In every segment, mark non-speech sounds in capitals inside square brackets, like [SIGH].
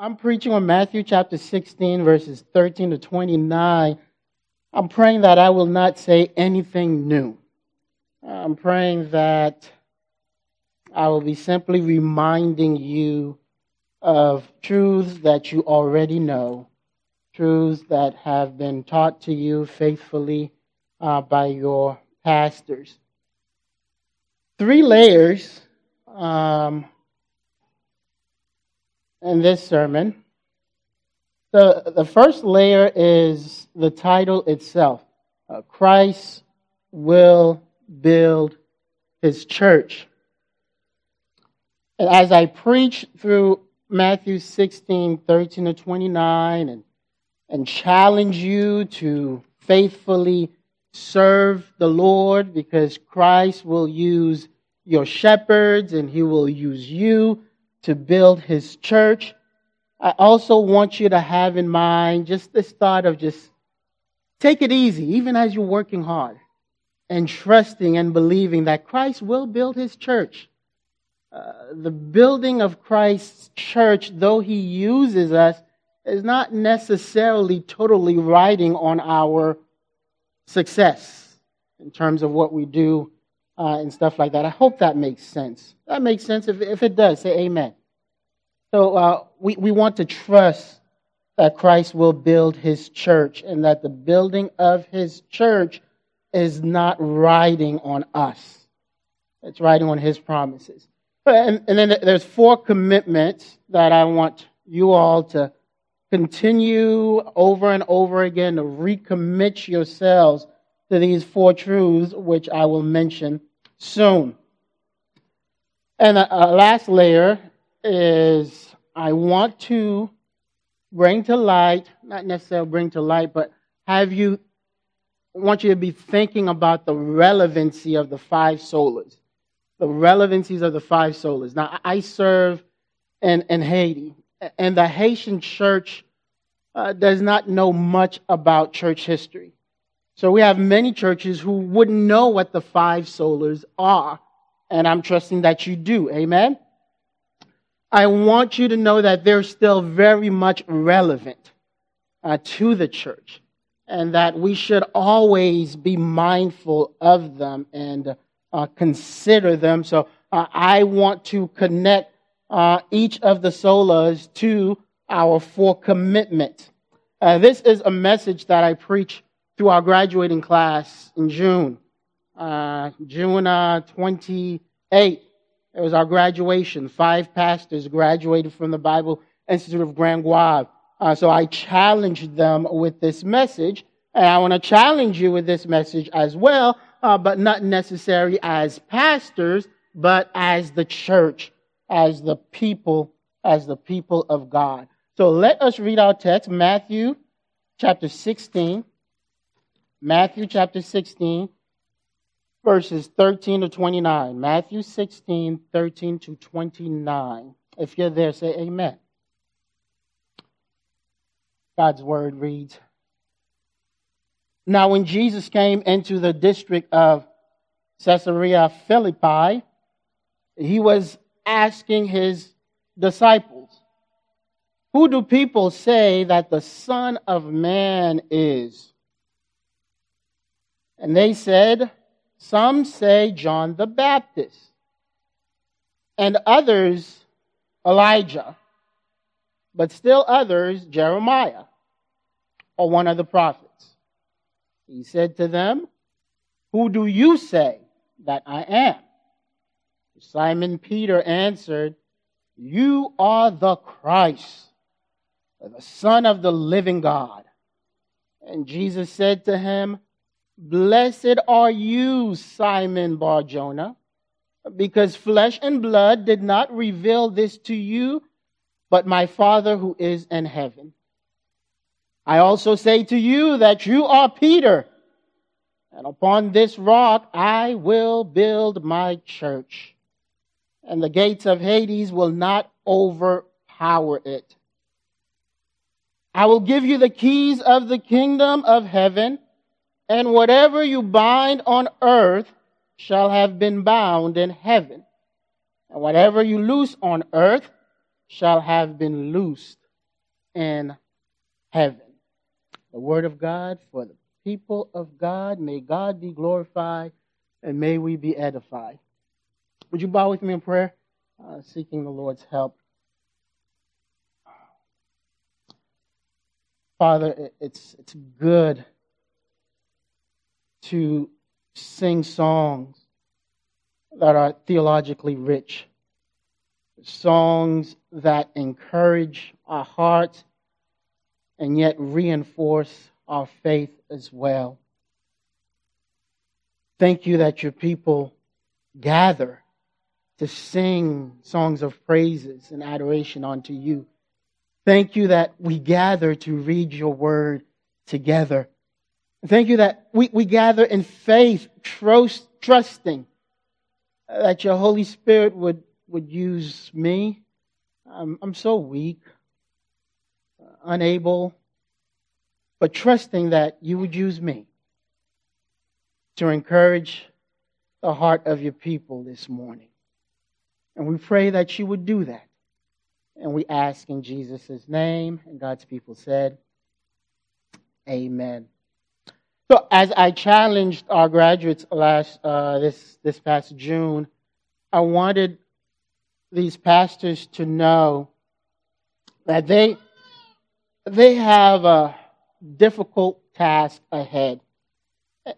I'm preaching on Matthew chapter 16, verses 13 to 29. I'm praying that I will not say anything new. I'm praying that I will be simply reminding you of truths that you already know, truths that have been taught to you faithfully uh, by your pastors. Three layers um, in this sermon. The, the first layer is the title itself uh, Christ will build his church. And as I preach through Matthew 16, 13 to 29, and, and challenge you to faithfully serve the Lord because Christ will use your shepherds and he will use you to build his church. I also want you to have in mind just this thought of just take it easy, even as you're working hard, and trusting and believing that Christ will build his church. Uh, the building of Christ's church, though he uses us, is not necessarily totally riding on our success in terms of what we do uh, and stuff like that. I hope that makes sense. That makes sense. If, if it does, say amen. So uh, we, we want to trust that Christ will build his church and that the building of his church is not riding on us. It's riding on his promises. And, and then there's four commitments that I want you all to continue over and over again to recommit yourselves to these four truths, which I will mention soon. And a, a last layer is I want to bring to light, not necessarily bring to light, but have you, want you to be thinking about the relevancy of the five solas. The relevancies of the five solas. Now, I serve in, in Haiti, and the Haitian church uh, does not know much about church history. So we have many churches who wouldn't know what the five solas are. And I'm trusting that you do. Amen? I want you to know that they're still very much relevant uh, to the church and that we should always be mindful of them and uh, consider them. So uh, I want to connect uh, each of the solas to our four commitments. Uh, this is a message that I preach to our graduating class in June. Uh, June uh, 28, it was our graduation. Five pastors graduated from the Bible Institute of Grand-Goâve. Uh, so I challenged them with this message, and I want to challenge you with this message as well, uh, but not necessarily as pastors, but as the church, as the people, as the people of God. So let us read our text, Matthew chapter 16. Matthew chapter 16, verses 13 to 29. Matthew 16, 13 to 29. If you're there, say amen. God's word reads Now, when Jesus came into the district of Caesarea Philippi, he was asking his disciples, Who do people say that the Son of Man is? And they said, Some say John the Baptist, and others Elijah, but still others Jeremiah, or one of the prophets. He said to them, Who do you say that I am? Simon Peter answered, You are the Christ, the Son of the living God. And Jesus said to him, Blessed are you, Simon Bar Jonah, because flesh and blood did not reveal this to you, but my Father who is in heaven. I also say to you that you are Peter, and upon this rock I will build my church, and the gates of Hades will not overpower it. I will give you the keys of the kingdom of heaven. And whatever you bind on earth shall have been bound in heaven. And whatever you loose on earth shall have been loosed in heaven. The word of God for the people of God. May God be glorified and may we be edified. Would you bow with me in prayer, uh, seeking the Lord's help? Father, it's, it's good to sing songs that are theologically rich, songs that encourage our hearts and yet reinforce our faith as well. Thank you that your people gather to sing songs of praises and adoration unto you. Thank you that we gather to read your word together. Thank you that we, we gather in faith, trust, trusting that your Holy Spirit would, would use me. I'm, I'm so weak, unable, but trusting that you would use me to encourage the heart of your people this morning. And we pray that you would do that. And we ask in Jesus' name. And God's people said, Amen. So, as I challenged our graduates last uh, this this past June, I wanted these pastors to know that they they have a difficult task ahead,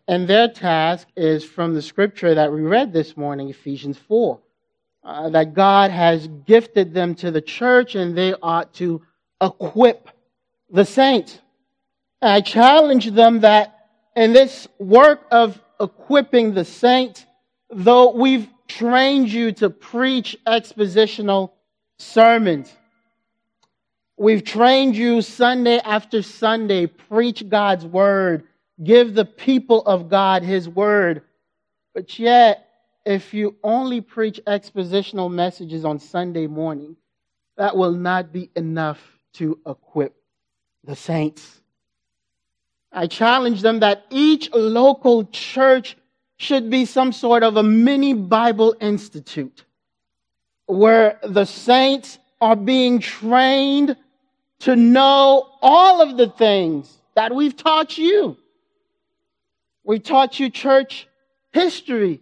and their task is from the scripture that we read this morning, Ephesians four uh, that God has gifted them to the church and they ought to equip the saints. I challenge them that in this work of equipping the saints, though we've trained you to preach expositional sermons, we've trained you Sunday after Sunday, preach God's word, give the people of God his word, but yet if you only preach expositional messages on Sunday morning, that will not be enough to equip the saints. I challenge them that each local church should be some sort of a mini Bible institute where the saints are being trained to know all of the things that we've taught you. We've taught you church history,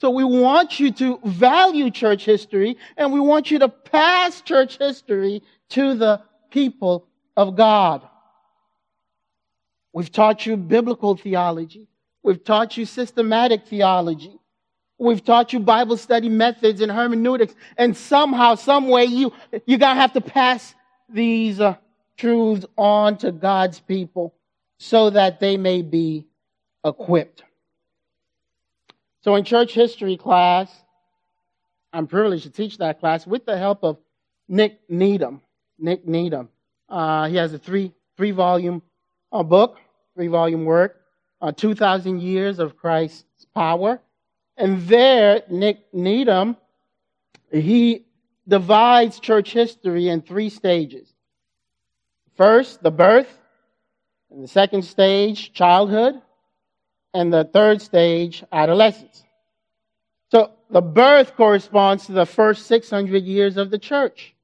so we want you to value church history and we want you to pass church history to the people of God. We've taught you biblical theology. We've taught you systematic theology. We've taught you Bible study methods and hermeneutics. And somehow, some way, you, you're going to have to pass these uh, truths on to God's people so that they may be equipped. So in church history class, I'm privileged to teach that class with the help of Nick Needham. Nick Needham. Uh, he has a three three volume uh, book, three volume work, uh, 2,000 years of Christ's power. And there, Nick Needham, he divides church history in three stages. First, the birth. And the second stage, childhood and the third stage, adolescence. So the birth corresponds to the first 600 years of the church.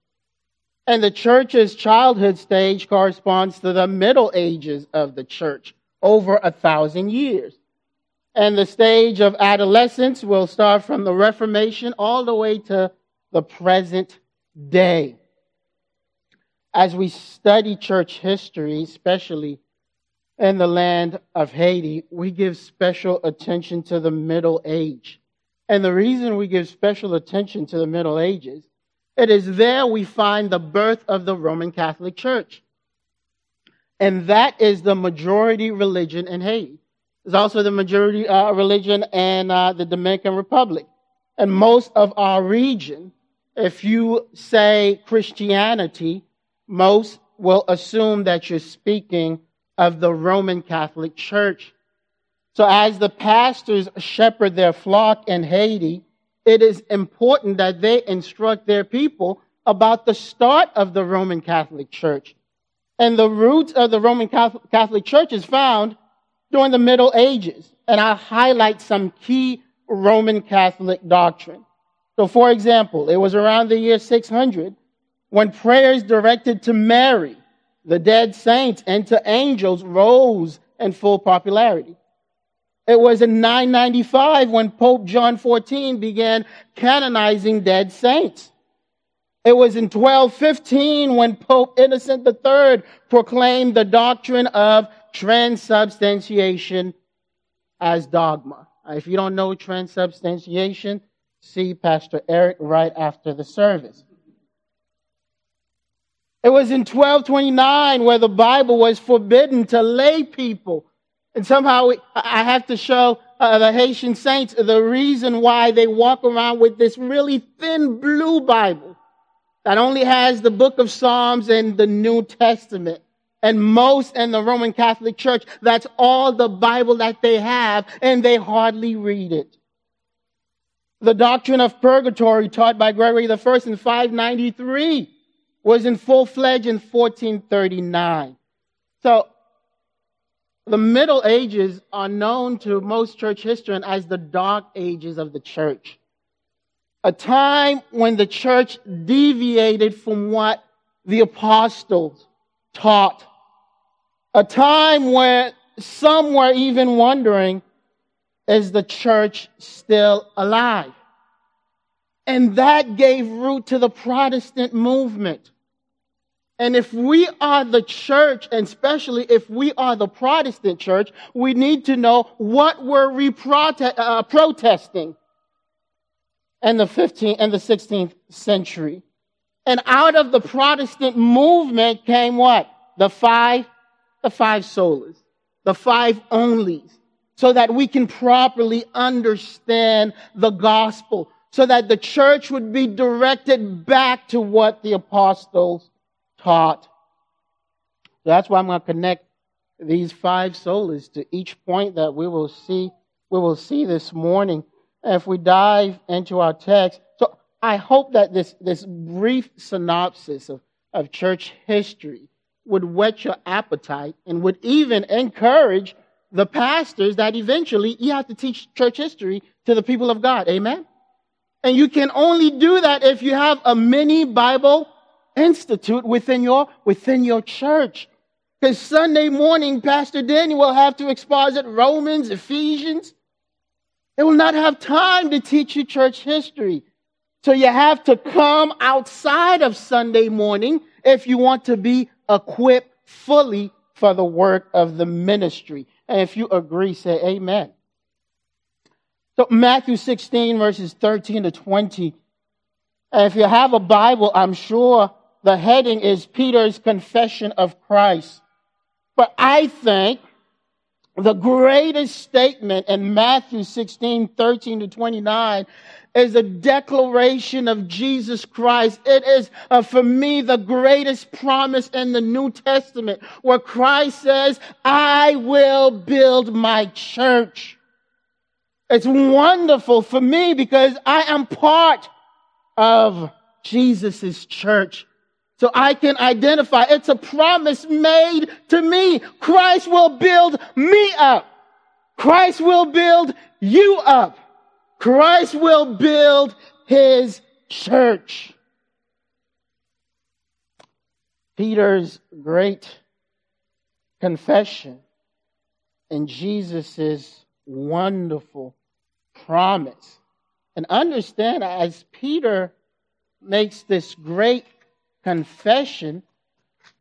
And the church's childhood stage corresponds to the middle ages of the church, over a thousand years. And the stage of adolescence will start from the Reformation all the way to the present day. As we study church history, especially in the land of Haiti, we give special attention to the Middle Age. And the reason we give special attention to the Middle Ages, it is there we find the birth of the Roman Catholic Church. And that is the majority religion in Haiti. It's also the majority uh, religion in uh, the Dominican Republic. And most of our region, if you say Christianity, most will assume that you're speaking of the Roman Catholic Church. So as the pastors shepherd their flock in Haiti, it is important that they instruct their people about the start of the Roman Catholic Church. And the roots of the Roman Catholic Church is found during the Middle Ages. And I'll highlight some key Roman Catholic doctrine. So, for example, it was around the year 600 when prayers directed to Mary the dead saints, and to angels rose in full popularity. It was in 995 when Pope John XIV began canonizing dead saints. It was in 1215 when Pope Innocent III proclaimed the doctrine of transubstantiation as dogma. If you don't know transubstantiation, see Pastor Eric right after the service. It was in 1229 where the Bible was forbidden to lay people. And somehow I have to show uh, the Haitian saints the reason why they walk around with this really thin blue Bible that only has the book of Psalms and the New Testament. And most in the Roman Catholic Church, that's all the Bible that they have, and they hardly read it. The doctrine of purgatory taught by Gregory I in 593 was in full fledged in 1439. So the Middle Ages are known to most church historians as the dark ages of the church. A time when the church deviated from what the apostles taught a time where some were even wondering, is the church still alive? And that gave root to the Protestant movement. And if we are the church, and especially if we are the Protestant church, we need to know what were we prote- uh, protesting in the 15th and the 16th century. And out of the Protestant movement came what? The five the five solas, the five onlys, so that we can properly understand the gospel, so that the church would be directed back to what the apostles taught. That's why I'm going to connect these five solas to each point that we will see we will see this morning. if we dive into our text, so I hope that this, this brief synopsis of, of church history would whet your appetite and would even encourage the pastors that eventually you have to teach church history to the people of God. Amen? And you can only do that if you have a mini Bible institute within your, within your church. Because Sunday morning, Pastor Daniel will have to exposit Romans, Ephesians. They will not have time to teach you church history. So you have to come outside of Sunday morning if you want to be equipped fully for the work of the ministry. And if you agree, say amen. So Matthew 16 verses 13 to 20. And if you have a Bible, I'm sure the heading is Peter's confession of Christ. But I think the greatest statement in Matthew 16, 13 to 29 is a declaration of Jesus Christ. It is, uh, for me, the greatest promise in the New Testament where Christ says, I will build my church. It's wonderful for me because I am part of Jesus' church. So I can identify. It's a promise made to me. Christ will build me up. Christ will build you up. Christ will build his church. Peter's great confession and Jesus' wonderful promise. And understand, as Peter makes this great confession,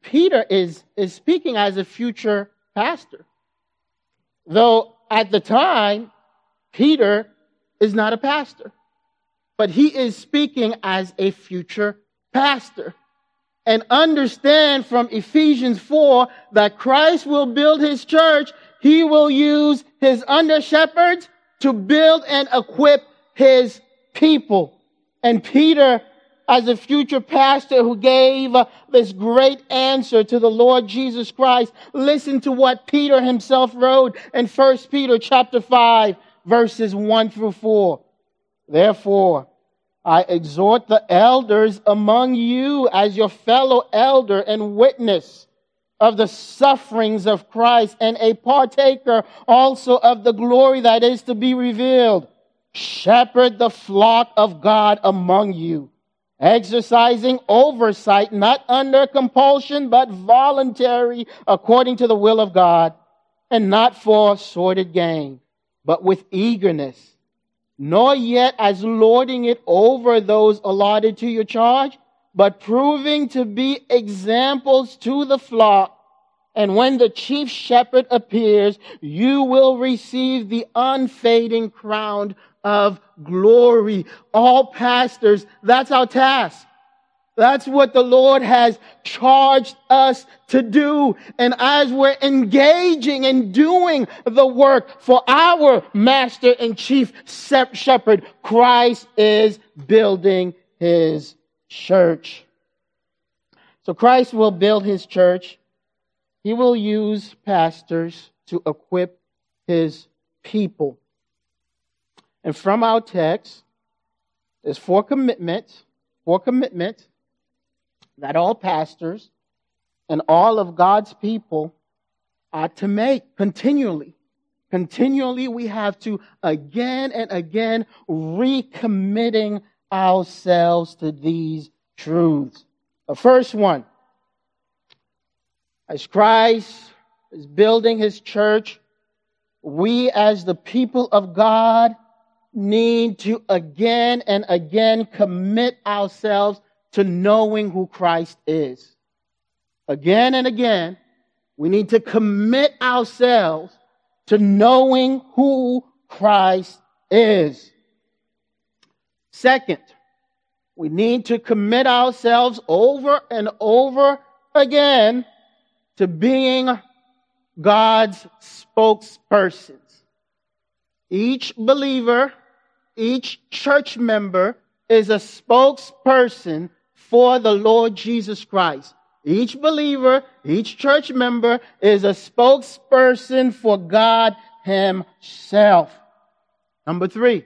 Peter is, is speaking as a future pastor. Though at the time, Peter is not a pastor, but he is speaking as a future pastor. And understand from Ephesians 4 that Christ will build his church. He will use his under shepherds to build and equip his people. And Peter as a future pastor who gave uh, this great answer to the Lord Jesus Christ. Listen to what Peter himself wrote in 1 Peter chapter 5 verses 1 through 4. Therefore, I exhort the elders among you as your fellow elder and witness of the sufferings of Christ and a partaker also of the glory that is to be revealed. Shepherd the flock of God among you exercising oversight, not under compulsion, but voluntary, according to the will of God, and not for sordid gain, but with eagerness, nor yet as lording it over those allotted to your charge, but proving to be examples to the flock. And when the chief shepherd appears, you will receive the unfading crown of glory. All pastors, that's our task. That's what the Lord has charged us to do. And as we're engaging and doing the work for our master and chief shepherd, Christ is building his church. So Christ will build his church. He will use pastors to equip his people. And from our text, there's four commitments, four commitments that all pastors and all of God's people are to make continually. Continually, we have to again and again recommitting ourselves to these truths. The first one, as Christ is building his church, we as the people of God need to again and again commit ourselves to knowing who Christ is. Again and again, we need to commit ourselves to knowing who Christ is. Second, we need to commit ourselves over and over again to being God's spokespersons. Each believer each church member is a spokesperson for the Lord Jesus Christ. Each believer, each church member is a spokesperson for God Himself. Number three,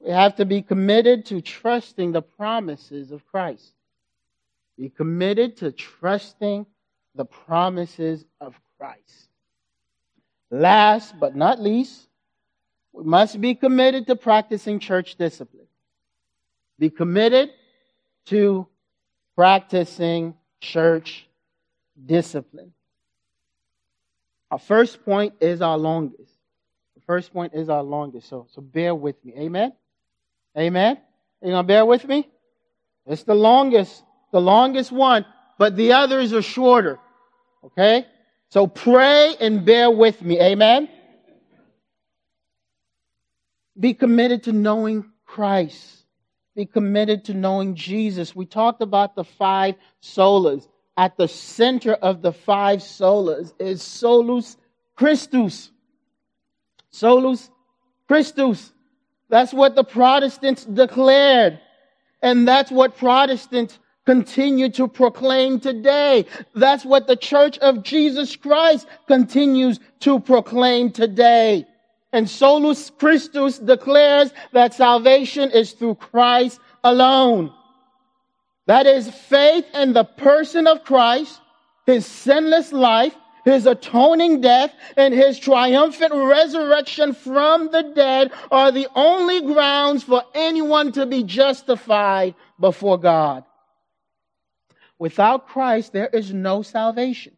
we have to be committed to trusting the promises of Christ. Be committed to trusting the promises of Christ. Last but not least, we must be committed to practicing church discipline. Be committed to practicing church discipline. Our first point is our longest. The first point is our longest. So, so bear with me. Amen? Amen? Are you going to bear with me? It's the longest, the longest one, but the others are shorter. Okay? So pray and bear with me. Amen? Be committed to knowing Christ. Be committed to knowing Jesus. We talked about the five solas. At the center of the five solas is solus Christus. Solus Christus. That's what the Protestants declared. And that's what Protestants continue to proclaim today. That's what the Church of Jesus Christ continues to proclaim today. And Solus Christus declares that salvation is through Christ alone. That is faith in the person of Christ, his sinless life, his atoning death, and his triumphant resurrection from the dead are the only grounds for anyone to be justified before God. Without Christ, there is no salvation.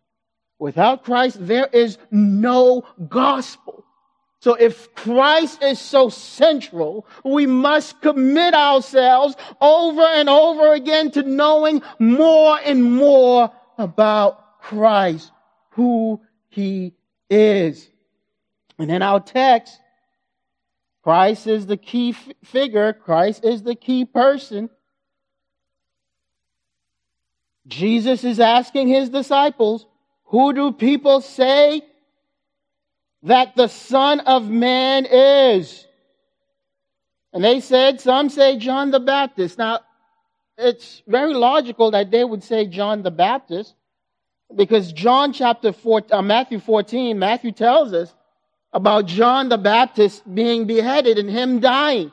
Without Christ, there is no gospel. So if Christ is so central, we must commit ourselves over and over again to knowing more and more about Christ, who he is. And in our text, Christ is the key f- figure. Christ is the key person. Jesus is asking his disciples, who do people say that the Son of Man is? And they said, some say John the Baptist. Now, it's very logical that they would say John the Baptist because John chapter 4, uh, Matthew 14, Matthew tells us about John the Baptist being beheaded and him dying.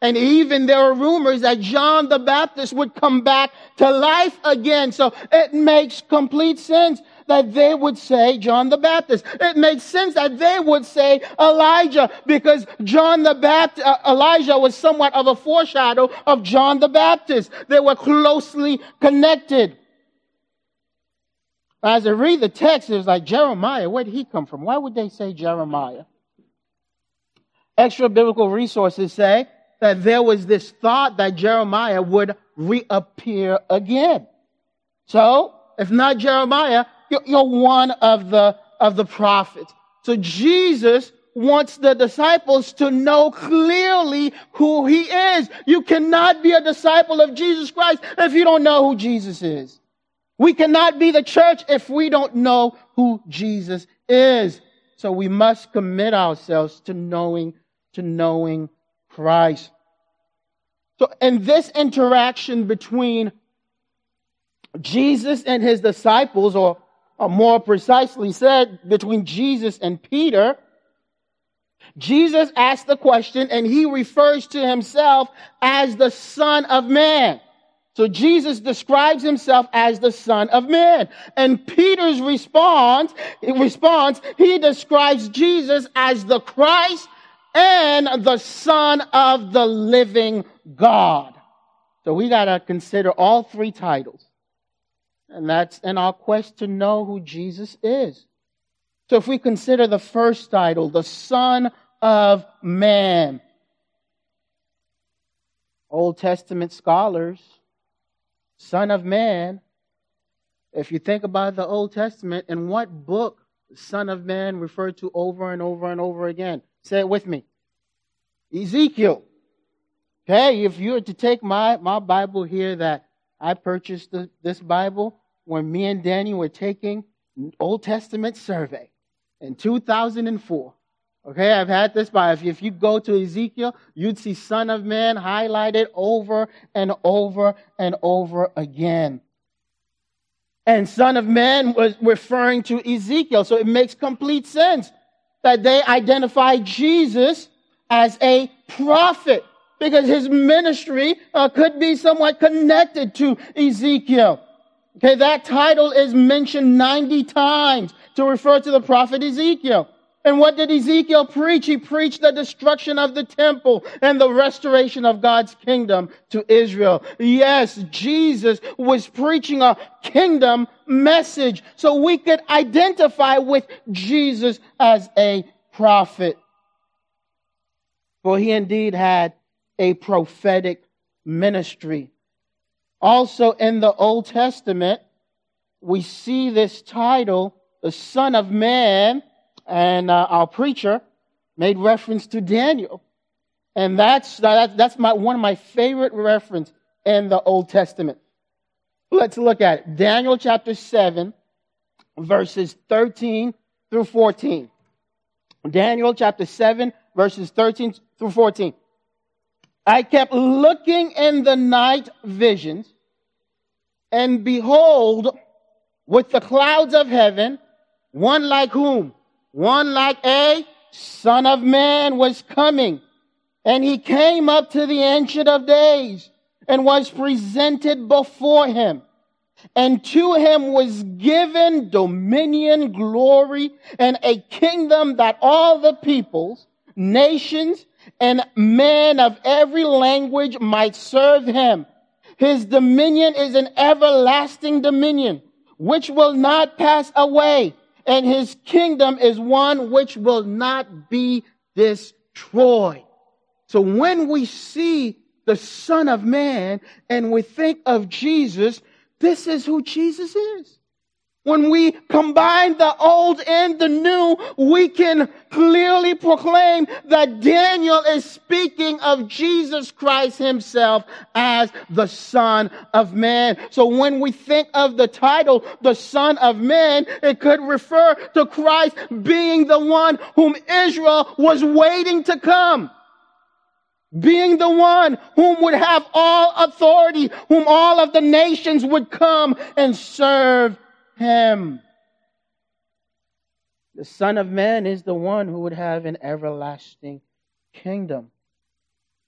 And even there are rumors that John the Baptist would come back to life again. So it makes complete sense that they would say John the Baptist. It makes sense that they would say Elijah because John the Baptist, uh, Elijah was somewhat of a foreshadow of John the Baptist. They were closely connected. As I read the text, it was like Jeremiah. Where did he come from? Why would they say Jeremiah? Extra biblical resources say that there was this thought that Jeremiah would reappear again. So, if not Jeremiah, you're one of the, of the prophets. So Jesus wants the disciples to know clearly who he is. You cannot be a disciple of Jesus Christ if you don't know who Jesus is. We cannot be the church if we don't know who Jesus is. So we must commit ourselves to knowing, to knowing Christ. So in this interaction between Jesus and his disciples, or, Uh, more precisely said, between Jesus and Peter, Jesus asked the question and he refers to himself as the Son of Man. So Jesus describes himself as the Son of Man. And Peter's response, response, he describes Jesus as the Christ and the Son of the living God. So we gotta consider all three titles. And that's in our quest to know who Jesus is. So if we consider the first title, the Son of Man, Old Testament scholars Son of Man, if you think about the Old Testament, in what book the Son of Man referred to over and over and over again? Say it with me. Ezekiel. Okay, if you were to take my, my Bible here that I purchased the, this Bible when me and Danny were taking Old Testament survey in 2004. Okay, I've had this by. If you go to Ezekiel, you'd see Son of Man highlighted over and over and over again. And Son of Man was referring to Ezekiel. So it makes complete sense that they identify Jesus as a prophet because his ministry uh, could be somewhat connected to Ezekiel. Okay, that title is mentioned 90 times to refer to the prophet Ezekiel. And what did Ezekiel preach? He preached the destruction of the temple and the restoration of God's kingdom to Israel. Yes, Jesus was preaching a kingdom message so we could identify with Jesus as a prophet. For he indeed had a prophetic ministry. Also in the Old Testament, we see this title, the Son of Man, and uh, our preacher made reference to Daniel. And that's, that, that's my, one of my favorite reference in the Old Testament. Let's look at it. Daniel chapter 7, verses 13 through 14. Daniel chapter 7, verses 13 through 14. I kept looking in the night visions, and behold, with the clouds of heaven, one like whom? one like a son of man was coming. And he came up to the ancient of days and was presented before him. And to him was given dominion, glory, and a kingdom that all the peoples, nations, and men of every language might serve him. His dominion is an everlasting dominion, which will not pass away and his kingdom is one which will not be destroyed. So when we see the Son of Man and we think of Jesus, this is who Jesus is. When we combine the old and the new, we can clearly proclaim that Daniel is speaking of Jesus Christ himself as the Son of Man. So when we think of the title, the Son of Man, it could refer to Christ being the one whom Israel was waiting to come being the one whom would have all authority, whom all of the nations would come and serve him. The Son of Man is the one who would have an everlasting kingdom.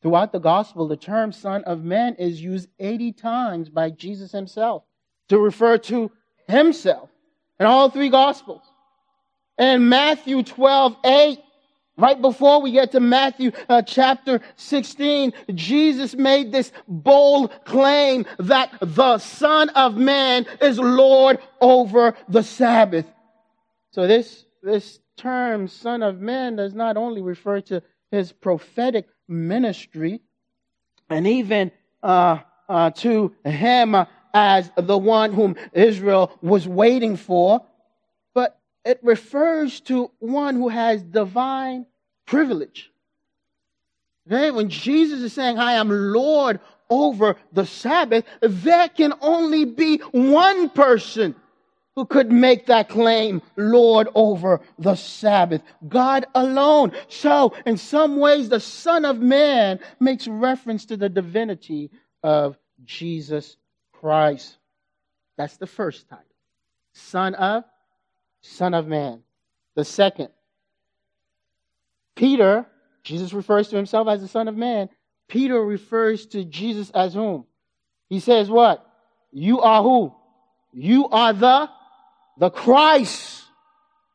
Throughout the gospel, the term Son of Man is used 80 times by Jesus himself to refer to himself in all three gospels. In Matthew 12, 8, right before we get to Matthew uh, chapter 16, Jesus made this bold claim that the Son of Man is Lord over the Sabbath. So this, this term, Son of Man, does not only refer to his prophetic ministry and even uh, uh, to him as the one whom Israel was waiting for, it refers to one who has divine privilege. Okay? When Jesus is saying, I am Lord over the Sabbath, there can only be one person who could make that claim, Lord over the Sabbath. God alone. So, in some ways, the Son of Man makes reference to the divinity of Jesus Christ. That's the first title. Son of, Son of Man. The second, Peter, Jesus refers to himself as the Son of Man. Peter refers to Jesus as whom? He says what? You are who? You are the the Christ.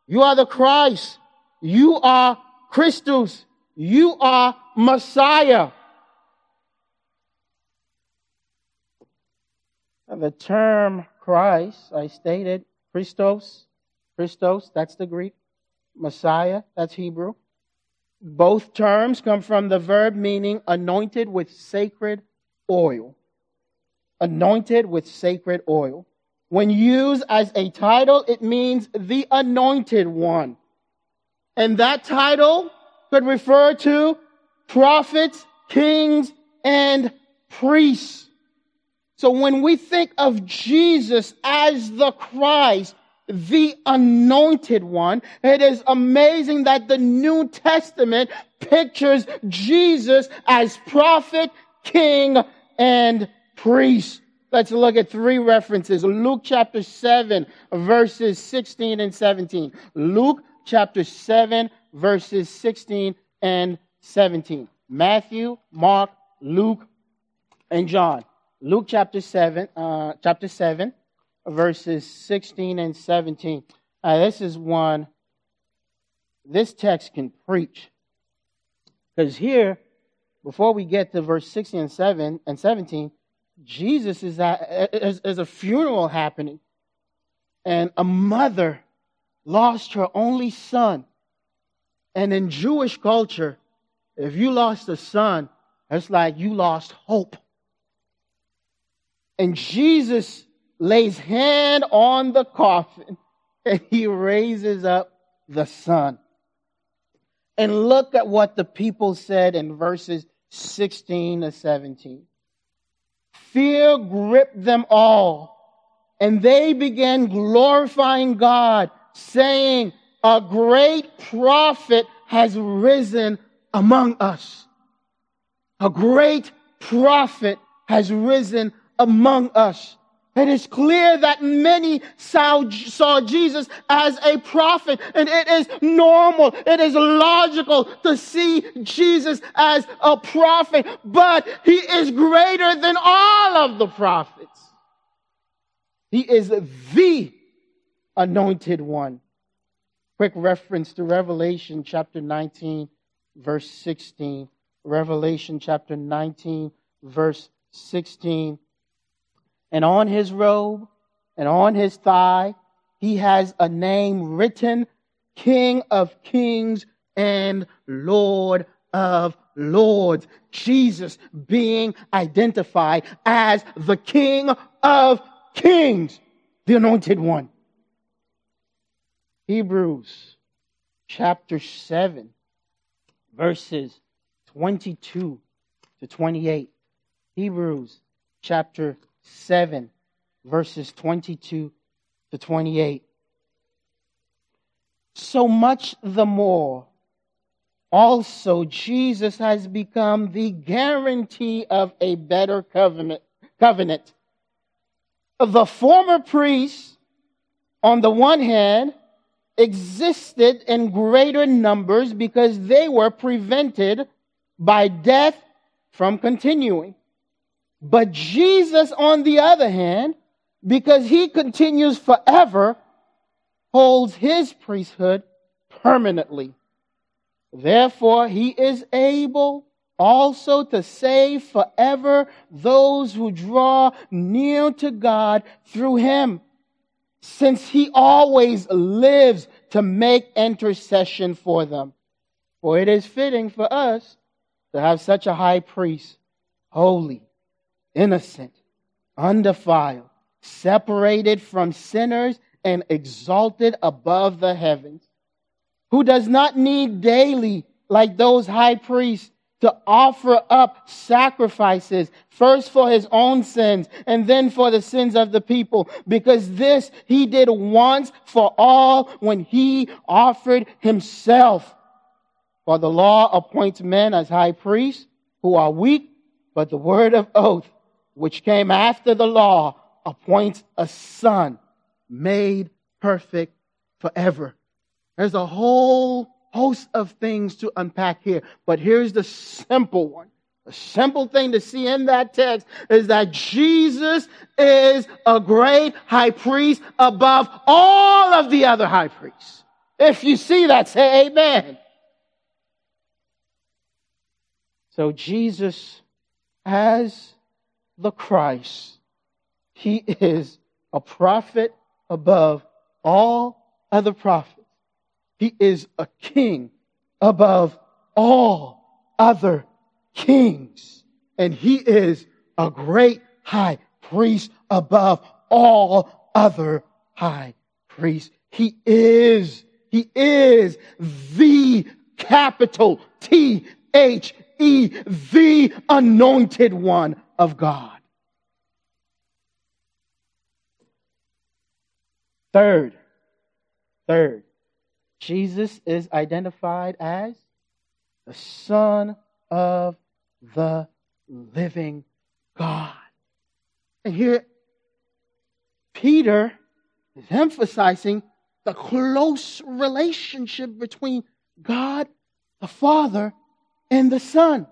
You are the Christ. You are Christus. You are Messiah. The term Christ, I stated, Christos, Christos, that's the Greek. Messiah, that's Hebrew. Both terms come from the verb meaning anointed with sacred oil. Anointed with sacred oil. When used as a title, it means the anointed one. And that title could refer to prophets, kings, and priests. So when we think of Jesus as the Christ, the anointed one, it is amazing that the New Testament pictures Jesus as prophet, king, and priest. Let's look at three references. Luke chapter 7, verses 16 and 17. Luke chapter 7, verses 16 and 17. Matthew, Mark, Luke, and John. Luke chapter 7, uh, chapter 7, verses 16 and 17. Uh, this is one, this text can preach. Because here, before we get to verse 16 and 7 and 17, Jesus is at is, is a funeral happening, and a mother lost her only son. And in Jewish culture, if you lost a son, it's like you lost hope. And Jesus lays hand on the coffin and he raises up the son. And look at what the people said in verses 16 to 17. Fear gripped them all, and they began glorifying God, saying, A great prophet has risen among us. A great prophet has risen among us. It is clear that many saw, saw, Jesus as a prophet, and it is normal, it is logical to see Jesus as a prophet, but he is greater than all of the prophets. He is the anointed one. Quick reference to Revelation chapter 19, verse 16. Revelation chapter 19, verse 16 and on his robe and on his thigh, he has a name written King of Kings and Lord of Lords. Jesus being identified as the King of Kings, the Anointed One. Hebrews chapter 7, verses 22 to 28. Hebrews chapter 7, verses 22 to 28. So much the more, also Jesus has become the guarantee of a better covenant. covenant. The former priests, on the one hand, existed in greater numbers because they were prevented by death from continuing. But Jesus, on the other hand, because he continues forever, holds his priesthood permanently. Therefore, he is able also to save forever those who draw near to God through him, since he always lives to make intercession for them. For it is fitting for us to have such a high priest, holy, innocent, undefiled, separated from sinners, and exalted above the heavens, who does not need daily, like those high priests, to offer up sacrifices, first for his own sins and then for the sins of the people, because this he did once for all when he offered himself. For the law appoints men as high priests who are weak, but the word of oath, which came after the law, appoints a son made perfect forever. There's a whole host of things to unpack here, but here's the simple one. The simple thing to see in that text is that Jesus is a great high priest above all of the other high priests. If you see that, say amen. So Jesus, as the Christ, he is a prophet above all other prophets. He is a king above all other kings. And he is a great high priest above all other high priests. He is, he is the capital T H E, the anointed one of God. Third, third, Jesus is identified as the Son of the living God. And here, Peter is emphasizing the close relationship between God the Father and the Son.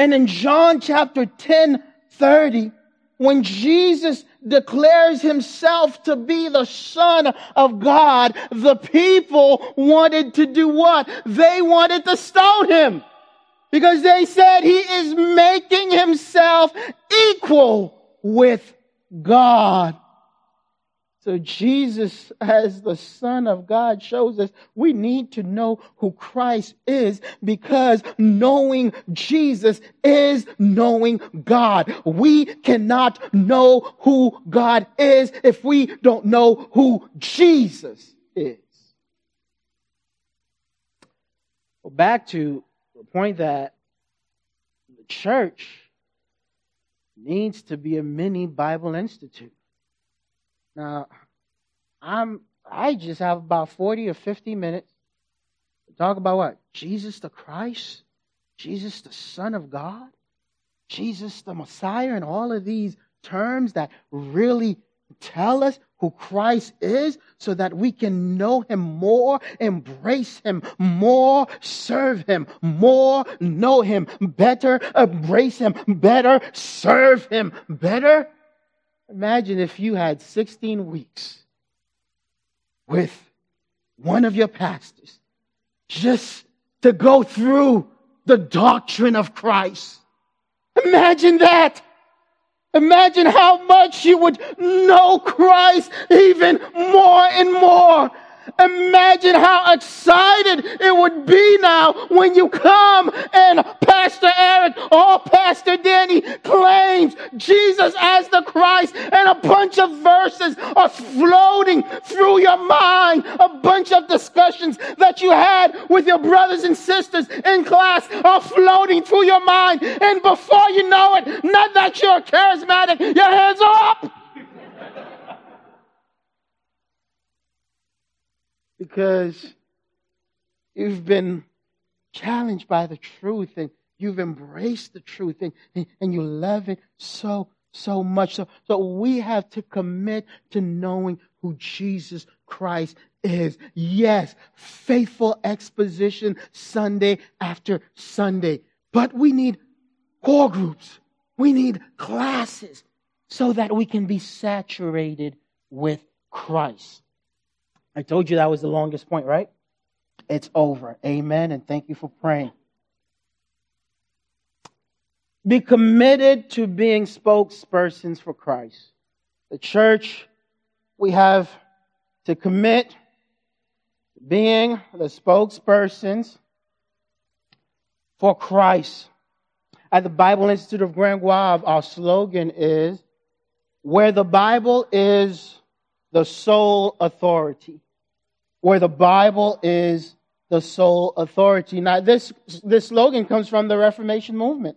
And in John chapter 10, 30, when Jesus declares himself to be the Son of God, the people wanted to do what? They wanted to stone him. Because they said he is making himself equal with God. So Jesus, as the Son of God, shows us we need to know who Christ is because knowing Jesus is knowing God. We cannot know who God is if we don't know who Jesus is. Well, back to the point that the church needs to be a mini Bible Institute. Now, I'm I just have about 40 or 50 minutes to talk about what? Jesus the Christ, Jesus the Son of God, Jesus the Messiah, and all of these terms that really tell us who Christ is so that we can know him more, embrace him more, serve him more, know him better, embrace him better, serve him better. Imagine if you had 16 weeks with one of your pastors just to go through the doctrine of Christ. Imagine that. Imagine how much you would know Christ even more and more. Imagine how excited it would be now when you come and Pastor Eric or Pastor Danny claims Jesus as the Christ and a bunch of verses are floating through your mind. A bunch of discussions that you had with your brothers and sisters in class are floating through your mind. And before you know it, not that you're charismatic, your hands are up. Because you've been challenged by the truth and you've embraced the truth and, and, you love it so, so much. So, so we have to commit to knowing who Jesus Christ is. Yes, faithful exposition Sunday after Sunday. But we need core groups. We need classes so that we can be saturated with Christ. I told you that was the longest point, right? It's over. Amen. And thank you for praying. Be committed to being spokespersons for Christ. The church, we have to commit to being the spokespersons for Christ. At the Bible Institute of Grand-Goâve, our slogan is where the Bible is the sole authority. Where the Bible is the sole authority. Now, this, this slogan comes from the Reformation movement.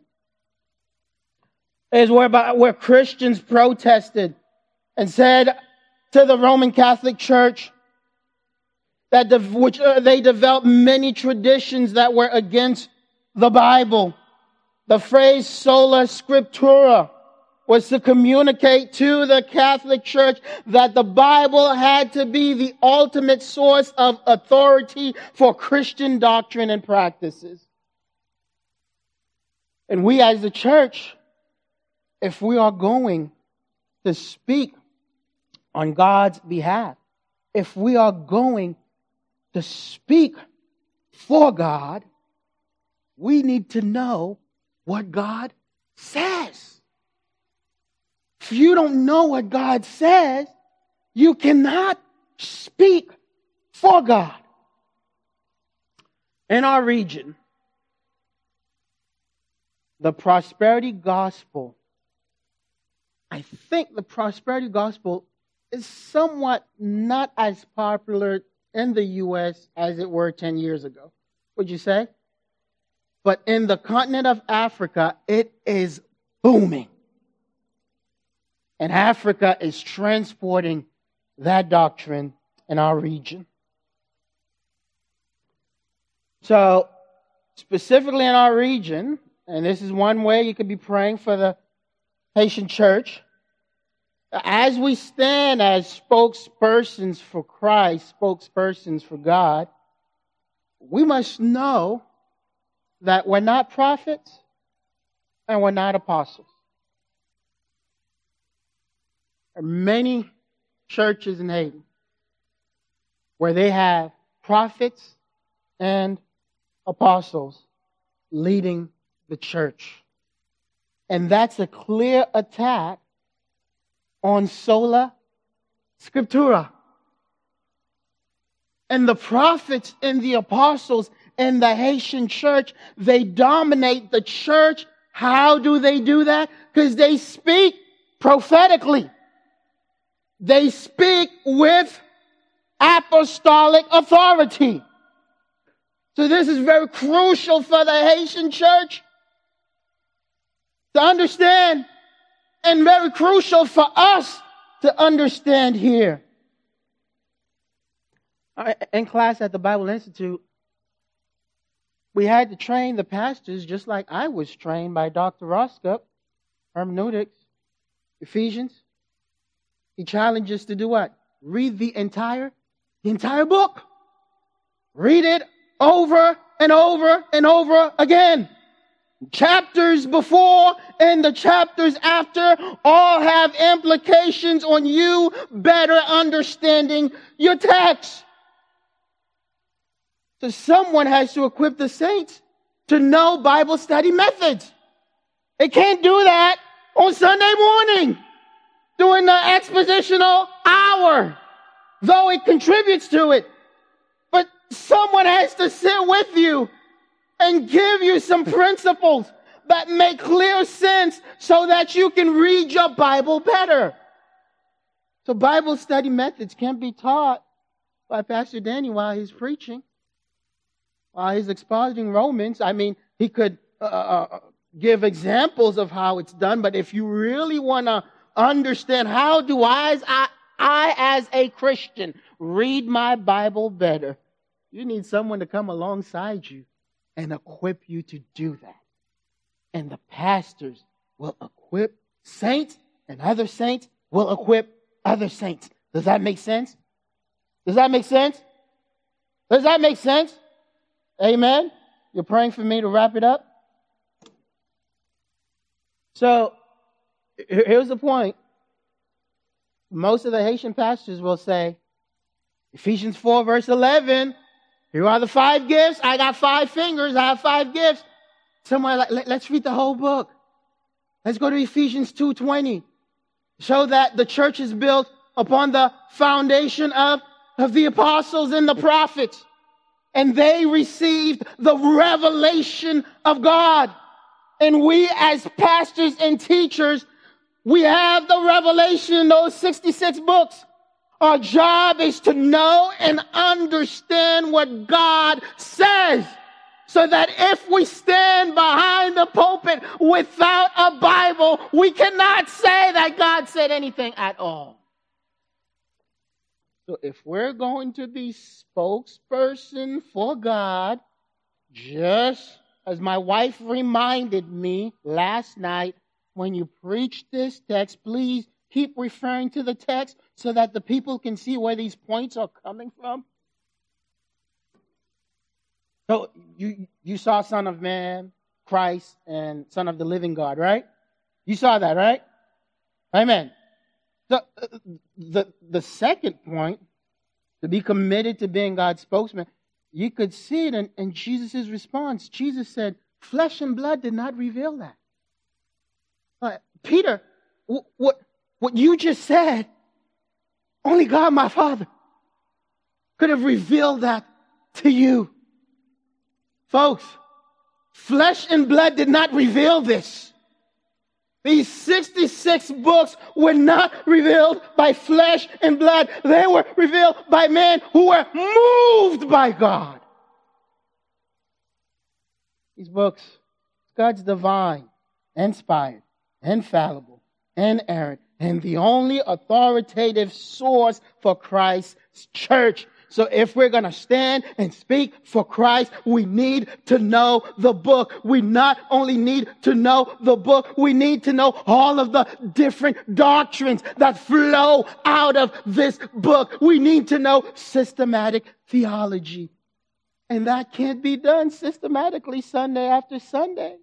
Is where, where Christians protested and said to the Roman Catholic Church that which, uh, they developed many traditions that were against the Bible. The phrase sola scriptura was to communicate to the Catholic Church that the Bible had to be the ultimate source of authority for Christian doctrine and practices. And we as the church, if we are going to speak on God's behalf, if we are going to speak for God, we need to know what God says. If you don't know what God says, you cannot speak for God. In our region, the prosperity gospel, I think the prosperity gospel is somewhat not as popular in the U.S. as it were 10 years ago. Would you say? But in the continent of Africa, it is booming. And Africa is transporting that doctrine in our region. So, specifically in our region, and this is one way you could be praying for the Haitian church, as we stand as spokespersons for Christ, spokespersons for God, we must know that we're not prophets and we're not apostles. There are many churches in Haiti where they have prophets and apostles leading the church. And that's a clear attack on sola scriptura. And the prophets and the apostles in the Haitian church, they dominate the church. How do they do that? Because they speak prophetically. They speak with apostolic authority. So this is very crucial for the Haitian church to understand and very crucial for us to understand here. In class at the Bible Institute, we had to train the pastors just like I was trained by Dr. Rosscup, hermeneutics, Ephesians. He challenges to do what? Read the entire, the entire book. Read it over and over and over again. Chapters before and the chapters after all have implications on you better understanding your text. So someone has to equip the saints to know Bible study methods. They can't do that on Sunday morning during the expositional hour, though it contributes to it. But someone has to sit with you and give you some principles that make clear sense so that you can read your Bible better. So Bible study methods can be taught by Pastor Danny while he's preaching, while he's expositing Romans. I mean, he could uh, uh, uh give examples of how it's done, but if you really want to understand how do I, I, I as a Christian read my Bible better, you need someone to come alongside you and equip you to do that. And the pastors will equip saints, and other saints will equip other saints. Does that make sense? Does that make sense? Does that make sense? Amen. You're praying for me to wrap it up? So here's the point. Most of the Haitian pastors will say, Ephesians 4, verse 11, here are the five gifts. I got five fingers. I have five gifts. Somewhere, like, let, us read the whole book. Let's go to Ephesians 2.20. Show that the church is built upon the foundation of, of the apostles and the prophets. And they received the revelation of God. And we as pastors and teachers, we have the revelation in those 66 books. Our job is to know and understand what God says. So that if we stand behind the pulpit without a Bible, we cannot say that God said anything at all. So if we're going to be spokesperson for God, just as my wife reminded me last night, when you preach this text, please keep referring to the text so that the people can see where these points are coming from. So you you saw Son of Man, Christ, and Son of the Living God, right? You saw that, right? Amen. Uh, the the second point, to be committed to being God's spokesman, you could see it in, in Jesus' response. Jesus said, Flesh and blood did not reveal that. Uh, Peter, what, what you just said, only God, my Father, could have revealed that to you. Folks, flesh and blood did not reveal this. These 66 books were not revealed by flesh and blood. They were revealed by men who were moved by God. These books, God's divine, inspired, infallible, inerrant, and the only authoritative source for Christ's church. So if we're going to stand and speak for Christ, we need to know the book. We not only need to know the book, we need to know all of the different doctrines that flow out of this book. We need to know systematic theology. And that can't be done systematically Sunday after Sunday.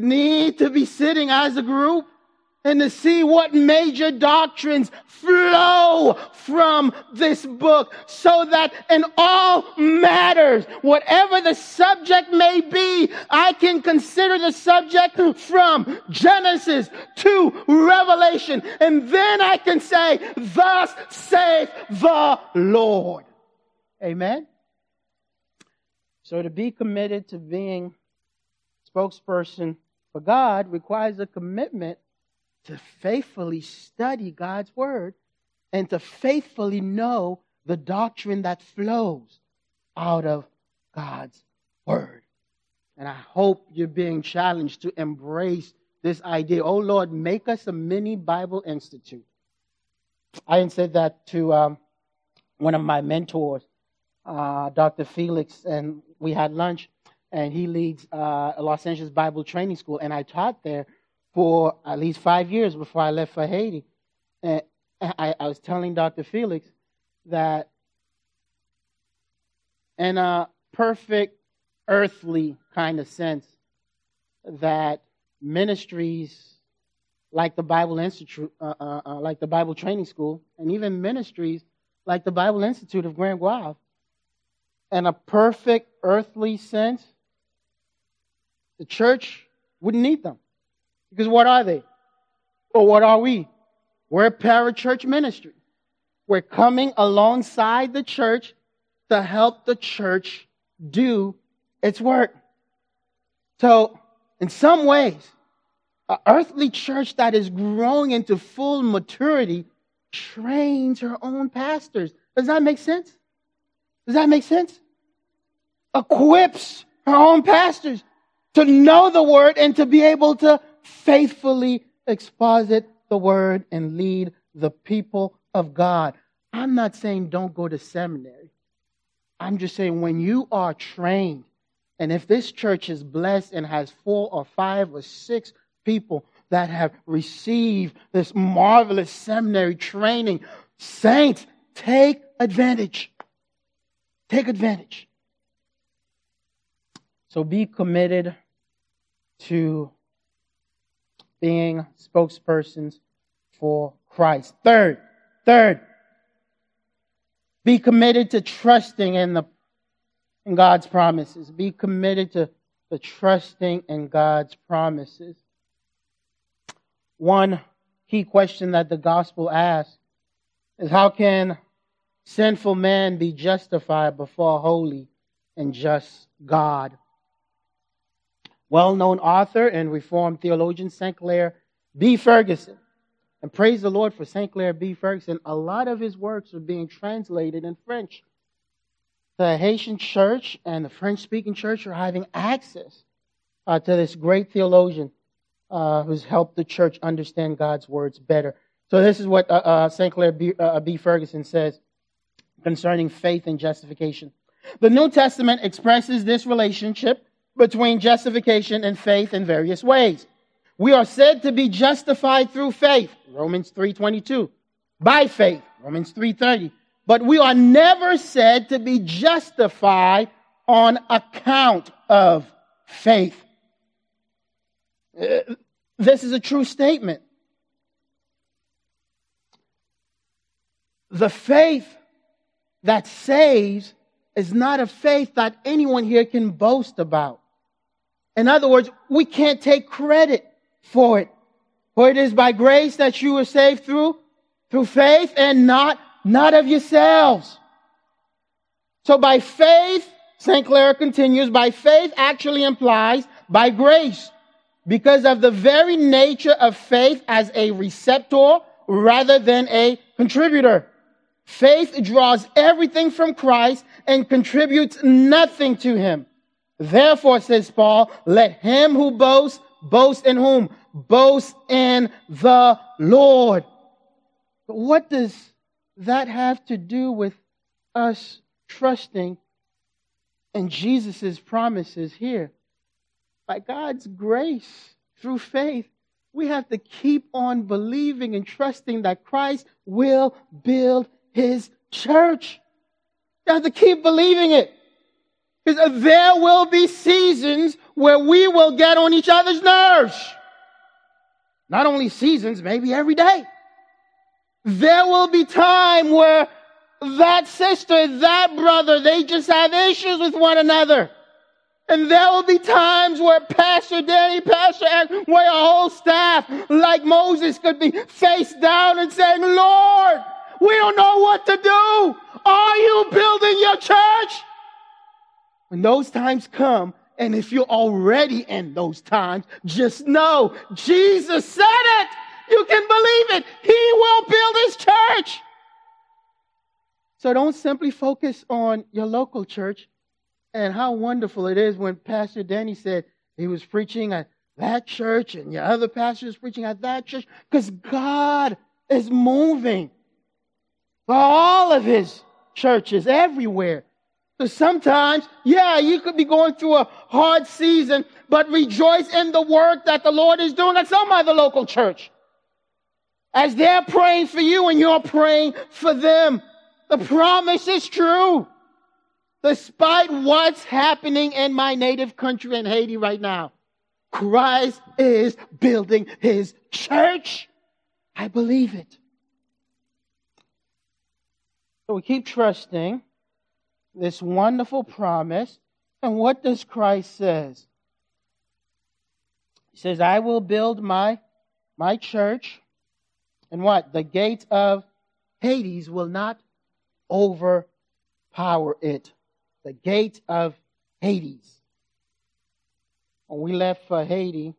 Need to be sitting as a group and to see what major doctrines flow from this book so that in all matters, whatever the subject may be, I can consider the subject from Genesis to Revelation. And then I can say, thus saith the Lord. Amen. So to be committed to being spokesperson for God requires a commitment to faithfully study God's word and to faithfully know the doctrine that flows out of God's word. And I hope you're being challenged to embrace this idea. Oh Lord, make us a mini Bible Institute. I said that to um, one of my mentors, uh, Dr. Felix, and we had lunch, and he leads uh, Los Angeles Bible Training School, and I taught there for at least five years before I left for Haiti. And I, I was telling Dr. Felix that in a perfect earthly kind of sense, that ministries like the Bible Institute, uh, uh, uh, like the Bible Training School, and even ministries like the Bible Institute of Grand-Goâve, in a perfect earthly sense, the church wouldn't need them. Because what are they? Or what are we? We're a parachurch ministry. We're coming alongside the church to help the church do its work. So, in some ways, an earthly church that is growing into full maturity trains her own pastors. Does that make sense? Does that make sense? Equips her own pastors to know the word and to be able to faithfully exposit the word and lead the people of God. I'm not saying don't go to seminary. I'm just saying when you are trained, and if this church is blessed and has four or five or six people that have received this marvelous seminary training, saints, take advantage. Take advantage. So be committed to being spokespersons for Christ. Third, third, be committed to trusting in the in God's promises. Be committed to, to trusting in God's promises. One key question that the gospel asks is how can sinful man be justified before holy and just God? Well known author and Reformed theologian Sinclair B. Ferguson. And praise the Lord for Sinclair B. Ferguson. A lot of his works are being translated in French. The Haitian church and the French speaking church are having access uh, to this great theologian uh, who's helped the church understand God's words better. So, this is what uh, uh Sinclair B, uh, B. Ferguson says concerning faith and justification. The New Testament expresses this relationship between justification and faith in various ways. We are said to be justified through faith, Romans 3:22. By faith, Romans 3:30. But we are never said to be justified on account of faith. Uh, this is a true statement. The faith that saves is not a faith that anyone here can boast about. In other words, we can't take credit for it. For it is by grace that you are saved through, through faith and not, not of yourselves. So by faith, Sinclair continues, by faith actually implies by grace because of the very nature of faith as a receptor rather than a contributor. Faith draws everything from Christ and contributes nothing to him. Therefore, says Paul, let him who boasts boast in whom? Boast in the Lord. But what does that have to do with us trusting in Jesus' promises here? By God's grace, through faith, we have to keep on believing and trusting that Christ will build his church. You have to keep believing it. There will be seasons where we will get on each other's nerves. Not only seasons, maybe every day. There will be time where that sister, that brother, they just have issues with one another. And there will be times where Pastor Danny, Pastor Ed, where a whole staff, like Moses, could be face down and saying, Lord, we don't know what to do. Are you building your church? When those times come, and if you're already in those times, just know Jesus said it. You can believe it. He will build his church. So don't simply focus on your local church and how wonderful it is when Pastor Danny said he was preaching at that church and your other pastor is preaching at that church because God is moving for all of his churches everywhere. So sometimes, yeah, you could be going through a hard season, but rejoice in the work that the Lord is doing at some other local church. As they're praying for you and you're praying for them, the promise is true. Despite what's happening in my native country in Haiti right now, Christ is building his church. I believe it. So we keep trusting this wonderful promise. And what does Christ says? He says, I will build my, my church, and what? The gates of Hades will not overpower it. The gate of Hades. When we left for Haiti,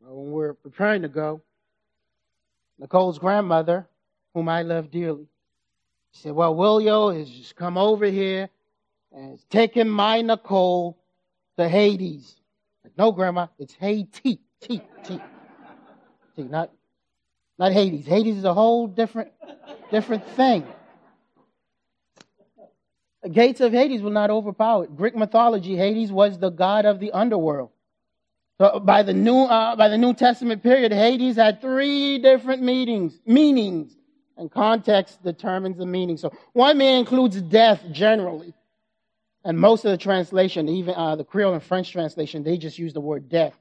when we were preparing to go, Nicole's grandmother, whom I love dearly, said, Well, Willio has just come over here and it's taken my Nicole to Hades. No, Grandma, it's Haiti. T, T. T, not, not Hades. Hades is a whole different, different thing. The gates of Hades will not overpower it. Greek mythology, Hades was the god of the underworld. So by the new, uh, by the New Testament period, Hades had three different meanings, meanings, and context determines the meaning. So one meaning includes death generally. And most of the translation, even uh, the Creole and French translation, they just use the word death.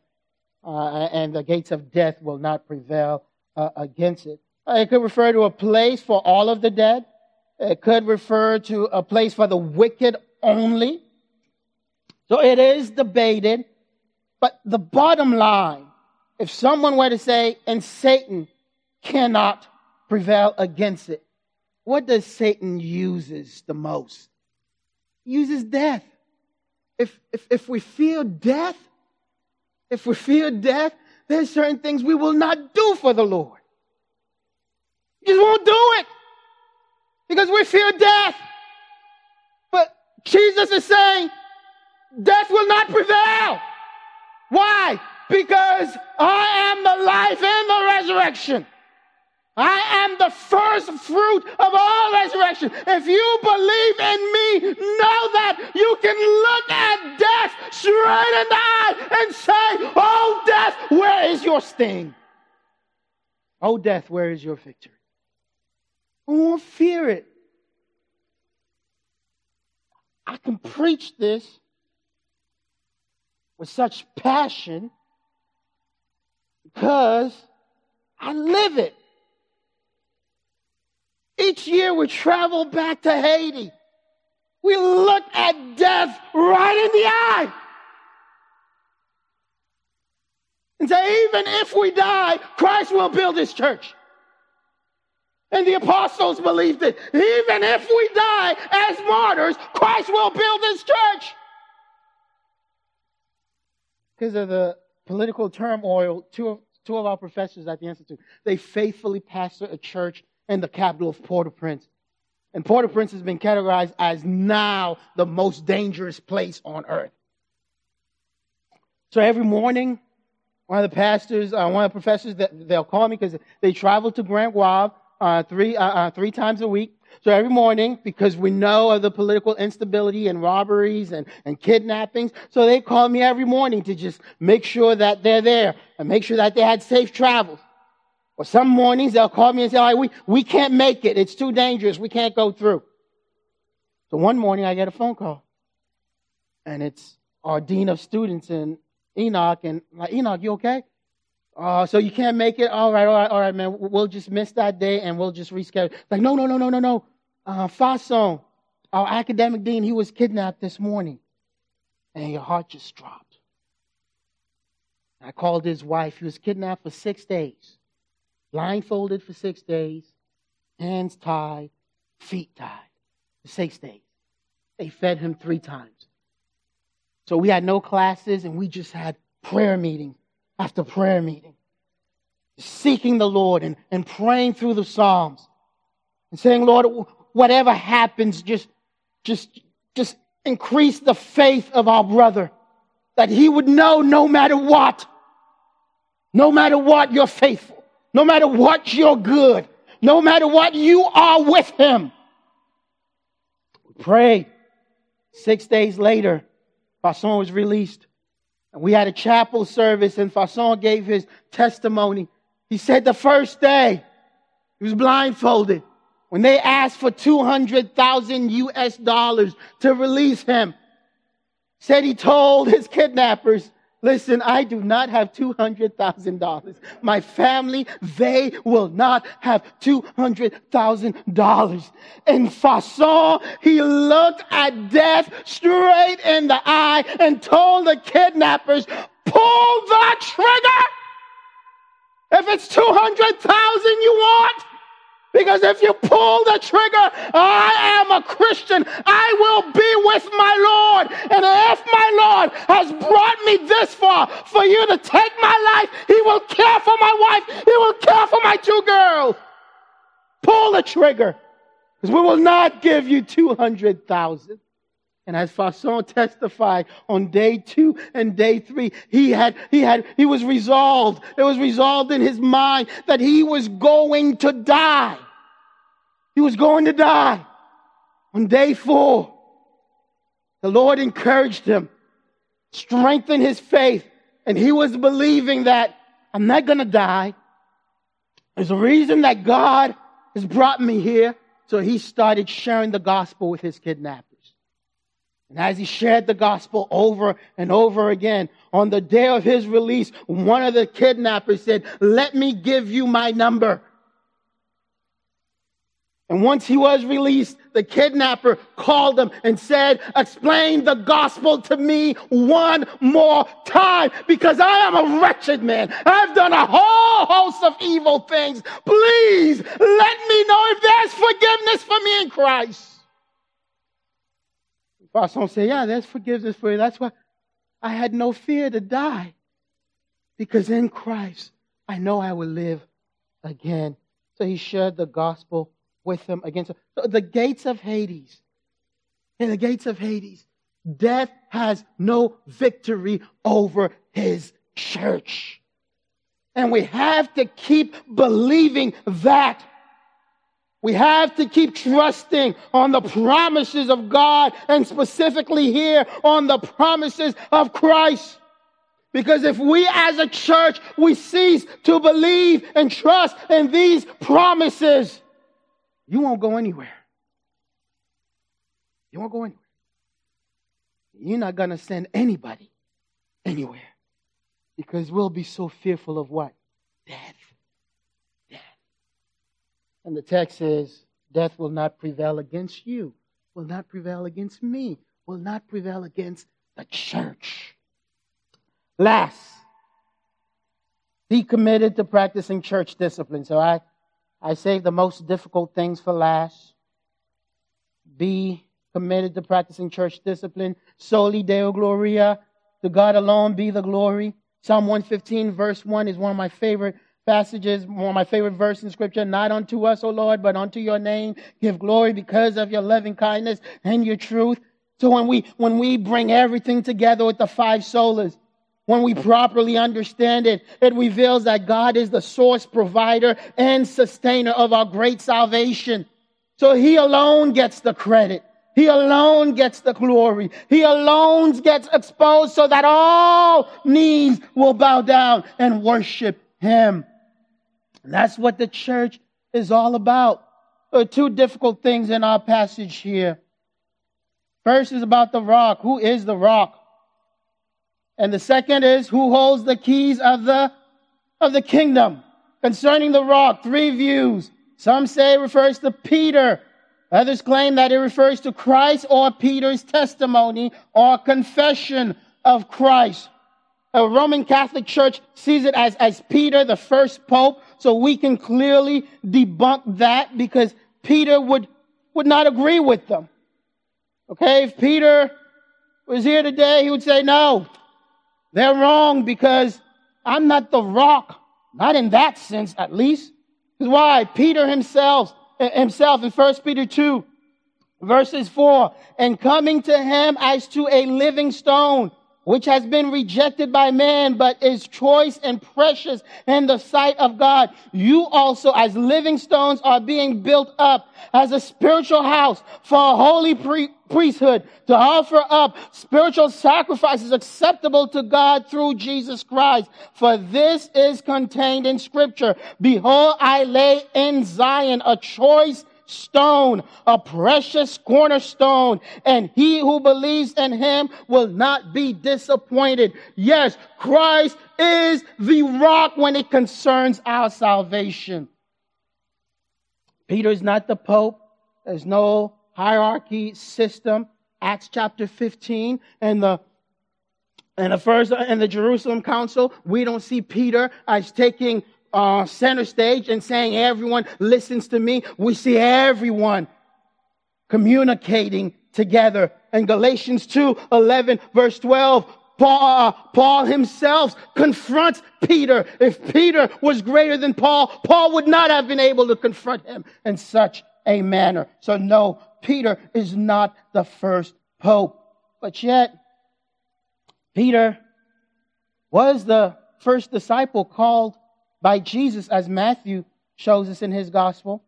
uh, and the gates of death will not prevail uh, against it. It could refer to a place for all of the dead. It could refer to a place for the wicked only. So it is debated. But the bottom line, if someone were to say, and Satan cannot prevail against it, what does Satan uses the most? Uses death. If, if, if we fear death, if we fear death, there's certain things we will not do for the Lord. You just won't do it because we fear death. But Jesus is saying, death will not prevail. Why? Because I am the life and the resurrection. I am the first fruit of all resurrection. If you believe in me, know that you can look at death straight in the eye and say, Oh, death, where is your sting? Oh, death, where is your victory? We won't fear it. I can preach this with such passion because I live it. Each year we travel back to Haiti. We look at death right in the eye. And say, even if we die, Christ will build his church. And the apostles believed it. Even if we die as martyrs, Christ will build his church. Because of the political turmoil, two of, two of our professors at the Institute, they faithfully pastor a church in the capital of Port-au-Prince. And Port-au-Prince has been categorized as now the most dangerous place on earth. So every morning, one of the pastors, uh, one of the professors, that they'll call me because they travel to Grand-Goâve uh, three uh, uh, three times a week. So every morning, because we know of the political instability and robberies and, and kidnappings, so they call me every morning to just make sure that they're there and make sure that they had safe travels. Or some mornings they'll call me and say, right, we, we can't make it. It's too dangerous. We can't go through. So one morning I get a phone call. And it's our dean of students and Enoch. And like, Enoch, you okay? Uh, so you can't make it? All right, all right, all right, man. We'll just miss that day and we'll just reschedule. Like, no, no, no, no, no, no. Uh, Fason, our academic dean, he was kidnapped this morning. And your heart just dropped. I called his wife. He was kidnapped for six days blindfolded for six days, hands tied, feet tied for six days. They fed him three times. So we had no classes and we just had prayer meeting after prayer meeting, seeking the Lord and, and praying through the Psalms and saying, Lord, whatever happens, just, just, just increase the faith of our brother that he would know no matter what, no matter what, you're faithful. No matter what, you're good. No matter what, you are with him. We prayed. Six days later, Fasson was released. And we had a chapel service and Fasson gave his testimony. He said the first day, he was blindfolded. When they asked for 200,000 US dollars to release him, said he told his kidnappers, Listen, I do not have $200,000. My family, they will not have $200,000. And Fasson, he looked at death straight in the eye and told the kidnappers, pull the trigger. If it's 200,000 you want, because if you pull the trigger, I am a Christian. I will be with my Lord. And if my Lord has brought me this far for you to take my life, He will care for my wife. He will care for my two girls. Pull the trigger. Because we will not give you 200,000. And as Fasson testified on day two and day three, he had, he had, he was resolved. It was resolved in his mind that he was going to die. He was going to die. On day four, the Lord encouraged him, strengthened his faith, and he was believing that I'm not going to die. There's a reason that God has brought me here. So he started sharing the gospel with his kidnappers. And as he shared the gospel over and over again, on the day of his release, one of the kidnappers said, let me give you my number. And once he was released, the kidnapper called him and said, explain the gospel to me one more time because I am a wretched man. I've done a whole host of evil things. Please let me know if there's forgiveness for me in Christ. Pastor say, yeah, there's forgiveness for you. That's why I had no fear to die because in Christ, I know I will live again. So he shared the gospel with them against so the gates of Hades. In the gates of Hades, death has no victory over his church. And we have to keep believing that. We have to keep trusting on the promises of God and specifically here on the promises of Christ. Because if we as a church, we cease to believe and trust in these promises, you won't go anywhere. You won't go anywhere. You're not going to send anybody anywhere because we'll be so fearful of what? Death. And the text says, Death will not prevail against you, will not prevail against me, will not prevail against the church. Last, be committed to practicing church discipline. So I I save the most difficult things for last. Be committed to practicing church discipline. Soli Deo Gloria. To God alone be the glory. Psalm 115, verse 1 is one of my favorite passages, one of my favorite verses in scripture. Not unto us, O Lord, but unto your name. Give glory because of your loving kindness and your truth. So when we, when we bring everything together with the five solas, when we properly understand it, it reveals that God is the source, provider, and sustainer of our great salvation. So He alone gets the credit. He alone gets the glory. He alone gets exposed so that all knees will bow down and worship Him. And that's what the church is all about. There are two difficult things in our passage here. First is about the rock. Who is the rock? And the second is who holds the keys of the, of the kingdom. Concerning the rock, three views. Some say it refers to Peter. Others claim that it refers to Christ or Peter's testimony or confession of Christ. A Roman Catholic Church sees it as, as Peter, the first pope. So we can clearly debunk that because Peter would, would not agree with them. Okay. If Peter was here today, he would say, no, they're wrong because I'm not the rock. Not in that sense, at least. Because why? Peter himself, eh, himself in 1 Peter 2, verses 4, and coming to him as to a living stone, which has been rejected by man, but is choice and precious in the sight of God. You also, as living stones, are being built up as a spiritual house for a holy pre- priesthood to offer up spiritual sacrifices acceptable to God through Jesus Christ. For this is contained in scripture. Behold, I lay in Zion a choice stone, a precious cornerstone, and he who believes in him will not be disappointed. Yes, Christ is the rock when it concerns our salvation. Peter is not the Pope. There's no hierarchy system. Acts chapter 15 and the and the first and the Jerusalem Council, we don't see Peter as taking uh, center stage and saying, everyone listens to me. We see everyone communicating together. In Galatians 2, 11, verse 12, Paul, uh, Paul himself confronts Peter. If Peter was greater than Paul, Paul would not have been able to confront him in such a manner. So no, Peter is not the first pope. But yet, Peter was the first disciple called by Jesus, as Matthew shows us in his gospel.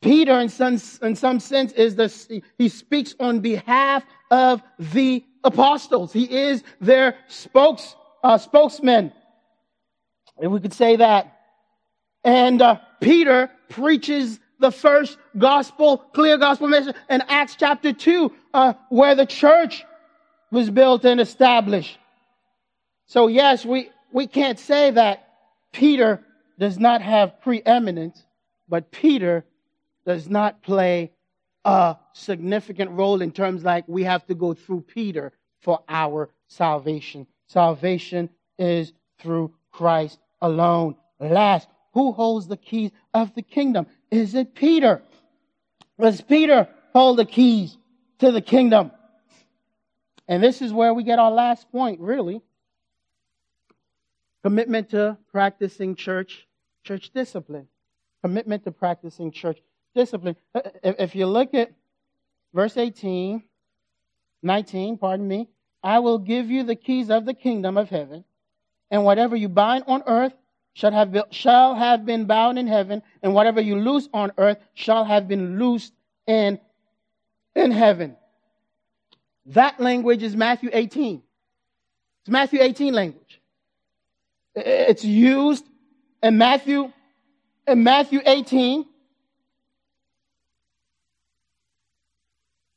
Peter, in some, in some sense, is the, he speaks on behalf of the apostles. He is their spokes, uh, spokesman. If we could say that. And uh, Peter preaches the first gospel, clear gospel message in Acts chapter 2, uh, where the church was built and established. So yes, we, we can't say that Peter does not have preeminence, but Peter does not play a significant role in terms like we have to go through Peter for our salvation. Salvation is through Christ alone. Last, who holds the keys of the kingdom? Is it Peter? Does Peter hold the keys to the kingdom? And this is where we get our last point, really. Commitment to practicing church, church discipline. Commitment to practicing church discipline. Uh, if you look at verse 18, 19, pardon me, I will give you the keys of the kingdom of heaven, and whatever you bind on earth shall have, been, shall have been bound in heaven, and whatever you loose on earth shall have been loosed in, in heaven. That language is Matthew 18. It's Matthew 18 language. It's used in Matthew, in Matthew 18.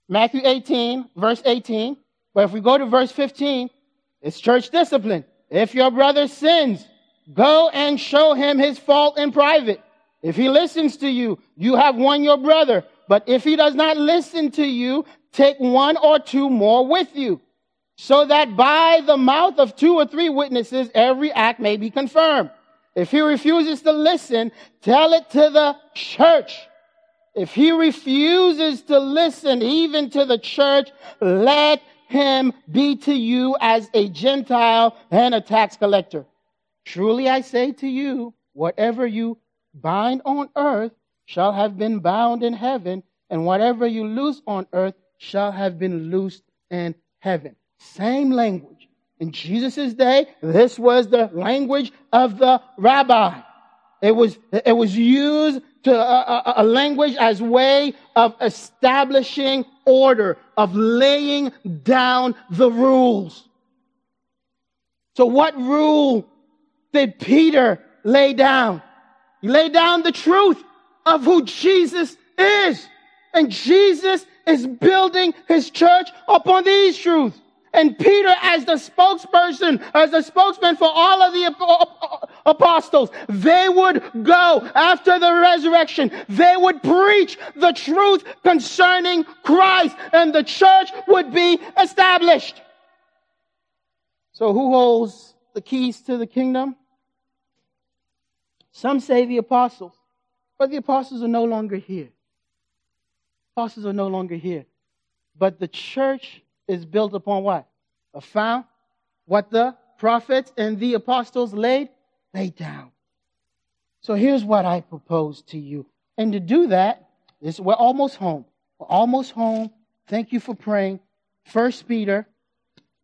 Matthew 18, verse 18. But if we go to verse 15, it's church discipline. If your brother sins, go and show him his fault in private. If he listens to you, you have won your brother. But if he does not listen to you, take one or two more with you, so that by the mouth of two or three witnesses every act may be confirmed. If he refuses to listen, tell it to the church. If he refuses to listen even to the church, let him be to you as a Gentile and a tax collector. Truly I say to you, whatever you bind on earth shall have been bound in heaven, and whatever you loose on earth shall have been loosed in heaven. Same language. In Jesus' day, this was the language of the rabbi. It was, it was used to a, a, a language as way of establishing order, of laying down the rules. So what rule did Peter lay down? He laid down the truth of who Jesus is. And Jesus is building his church upon these truths. And Peter, as the spokesperson, as the spokesman for all of the apostles, they would go after the resurrection. They would preach the truth concerning Christ and the church would be established. So who holds the keys to the kingdom? Some say the apostles, but the apostles are no longer here. Apostles are no longer here. But the church is built upon what? A found what the prophets and the apostles laid laid down. So here's what I propose to you. And to do that, this, we're almost home. We're almost home. Thank you for praying. First Peter,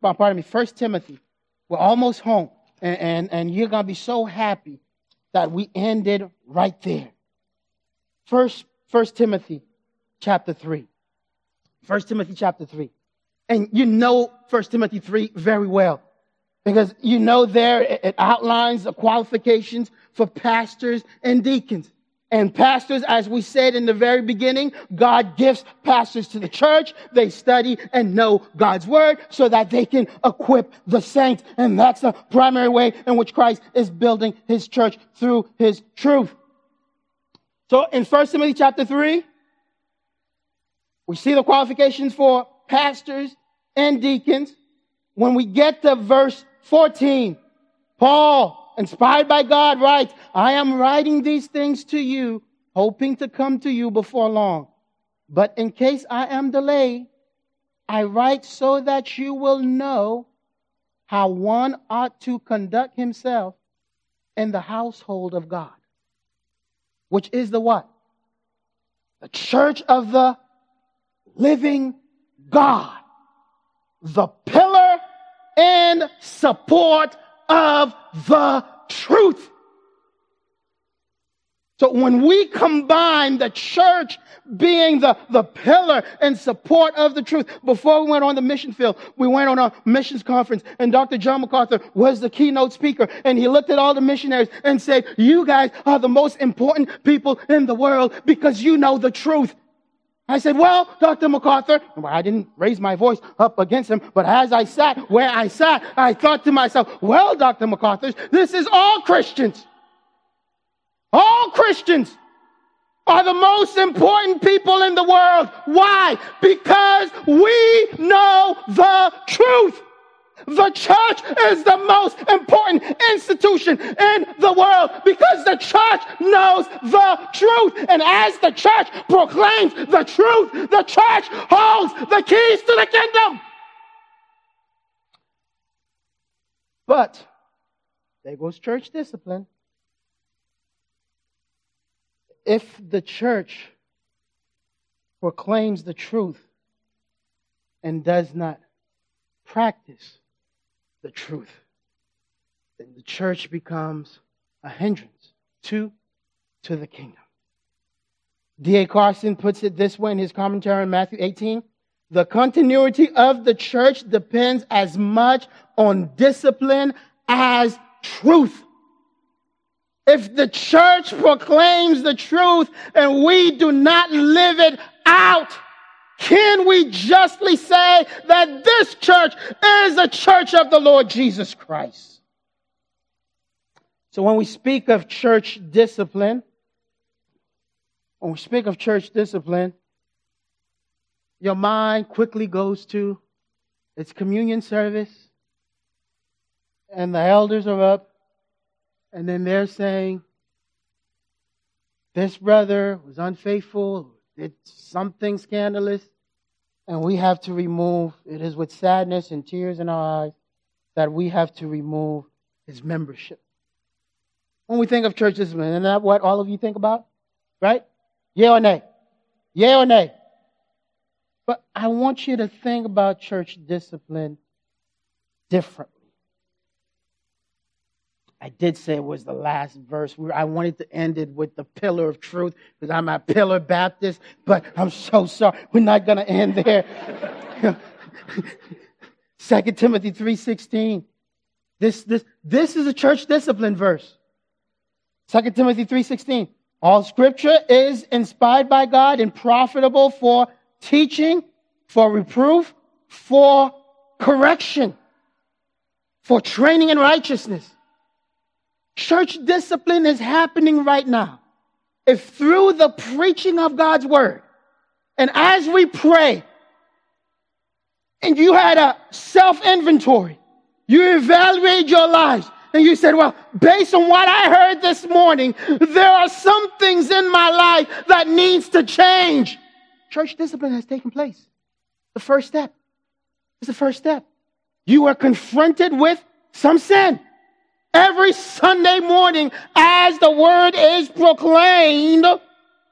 pardon me, First Timothy. We're almost home. And, and, and you're to be so happy that we ended right there. First, First Timothy chapter 3. First Timothy chapter 3. And you know First Timothy 3 very well. Because you know there it outlines the qualifications for pastors and deacons. And pastors, as we said in the very beginning, God gives pastors to the church. They study and know God's word so that they can equip the saints. And that's the primary way in which Christ is building his church through his truth. So in 1 Timothy chapter 3, we see the qualifications for pastors and deacons. When we get to verse 14, Paul, inspired by God, writes, I am writing these things to you, hoping to come to you before long. But in case I am delayed, I write so that you will know how one ought to conduct himself in the household of God, which is the what? The church of the living God, the pillar and support of the truth. So when we combine the church being the, the pillar and support of the truth, before we went on the mission field, we went on a missions conference and Dr. John MacArthur was the keynote speaker and he looked at all the missionaries and said, you guys are the most important people in the world because you know the truth. I said, well, Dr. MacArthur, I didn't raise my voice up against him, but as I sat where I sat, I thought to myself, well, Dr. MacArthur, this is all Christians. All Christians are the most important people in the world. Why? Because we know the truth. The church is the most important institution in the world because the church knows the truth. And as the church proclaims the truth, the church holds the keys to the kingdom. But there goes church discipline if the church proclaims the truth and does not practice the truth, then the church becomes a hindrance to, to the kingdom. D.A. Carson puts it this way in his commentary on Matthew 18. The continuity of the church depends as much on discipline as truth. If the church proclaims the truth and we do not live it out, can we justly say that this church is a church of the Lord Jesus Christ? So when we speak of church discipline, when we speak of church discipline, your mind quickly goes to its communion service, and the elders are up and then they're saying, this brother was unfaithful, did something scandalous, and we have to remove, it is with sadness and tears in our eyes that we have to remove his membership. When we think of church discipline, isn't that what all of you think about? Right? Yeah or nay? Yeah or nay? But I want you to think about church discipline differently. I did say it was the last verse. I wanted to end it with the pillar of truth because I'm a pillar Baptist, but I'm so sorry. We're not going to end there. [LAUGHS] 2 Timothy 3.16. This, this, this is a church discipline verse. 2 Timothy 3.16. All scripture is inspired by God and profitable for teaching, for reproof, for correction, for training in righteousness Church discipline is happening right now. If through the preaching of God's word, and as we pray, and you had a self inventory, you evaluate your lives, and you said, Well, based on what I heard this morning, there are some things in my life that needs to change. Church discipline has taken place. The first step. is the first step. You are confronted with some sin every Sunday morning as the word is proclaimed,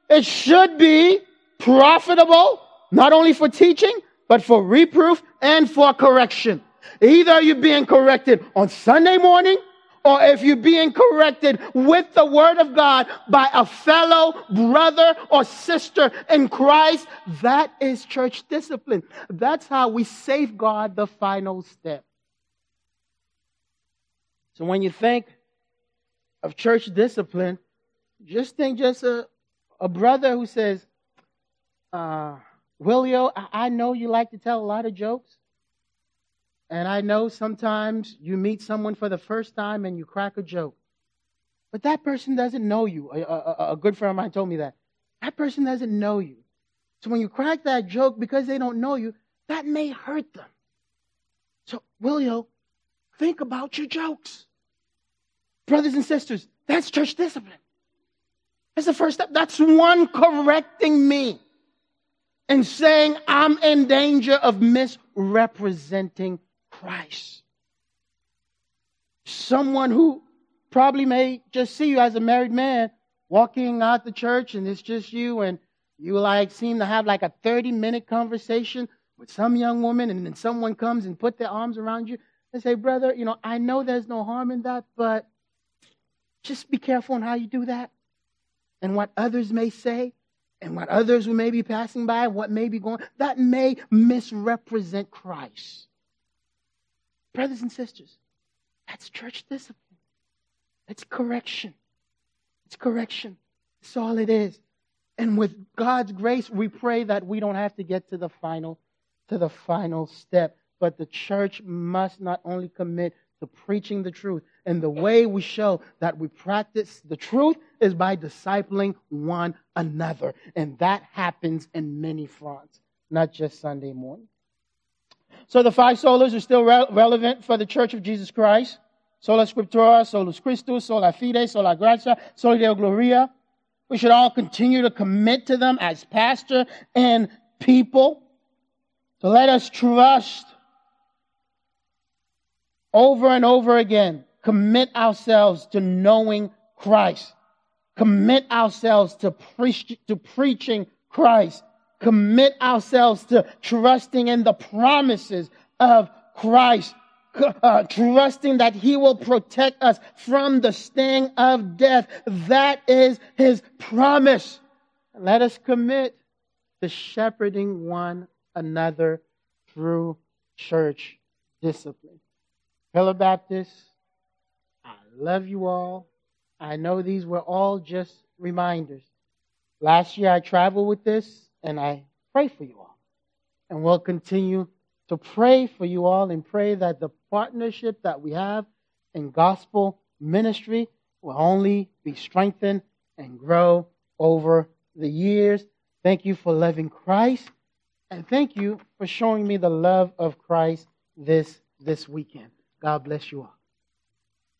it should be profitable, not only for teaching, but for reproof and for correction. Either you're being corrected on Sunday morning, or if you're being corrected with the word of God by a fellow brother or sister in Christ, that is church discipline. That's how we safeguard the final step. So when you think of church discipline, just think just a, a brother who says, uh, Willio, I know you like to tell a lot of jokes. And I know sometimes you meet someone for the first time and you crack a joke. But that person doesn't know you. A, a, a, good friend of mine told me that. That person doesn't know you. So when you crack that joke because they don't know you, that may hurt them. So, Willio, think about your jokes. Brothers and sisters, that's church discipline. That's the first step. That's one correcting me and saying I'm in danger of misrepresenting Christ. Someone who probably may just see you as a married man walking out the church and it's just you and you like seem to have like a 30 minute conversation with some young woman and then someone comes and put their arms around you and say, brother, you know, I know there's no harm in that, but just be careful on how you do that. and what others may say and what others who may be passing by, what may be going, that may misrepresent Christ. Brothers and sisters, that's church discipline. It's correction. It's correction. That's all it is. And with God's grace, we pray that we don't have to get to the final, to the final step. But the church must not only commit to preaching the truth, and the way we show that we practice the truth is by discipling one another. And that happens in many fronts, not just Sunday morning. So the five solas are still re- relevant for the Church of Jesus Christ. Sola Scriptura, Solus Christus, Sola Fide, Sola Gratia, Soli Deo Gloria. We should all continue to commit to them as pastor and people. So let us trust over and over again commit ourselves to knowing Christ. Commit ourselves to, to preaching Christ. Commit ourselves to trusting in the promises of Christ. Uh, trusting that he will protect us from the sting of death. That is his promise. Let us commit to shepherding one another through church discipline. Pillar Baptist, I love you all. I know these were all just reminders. Last year I traveled with this and I pray for you all. And we'll continue to pray for you all and pray that the partnership that we have in gospel ministry will only be strengthened and grow over the years. Thank you for loving Christ and thank you for showing me the love of Christ this this weekend. God bless you all.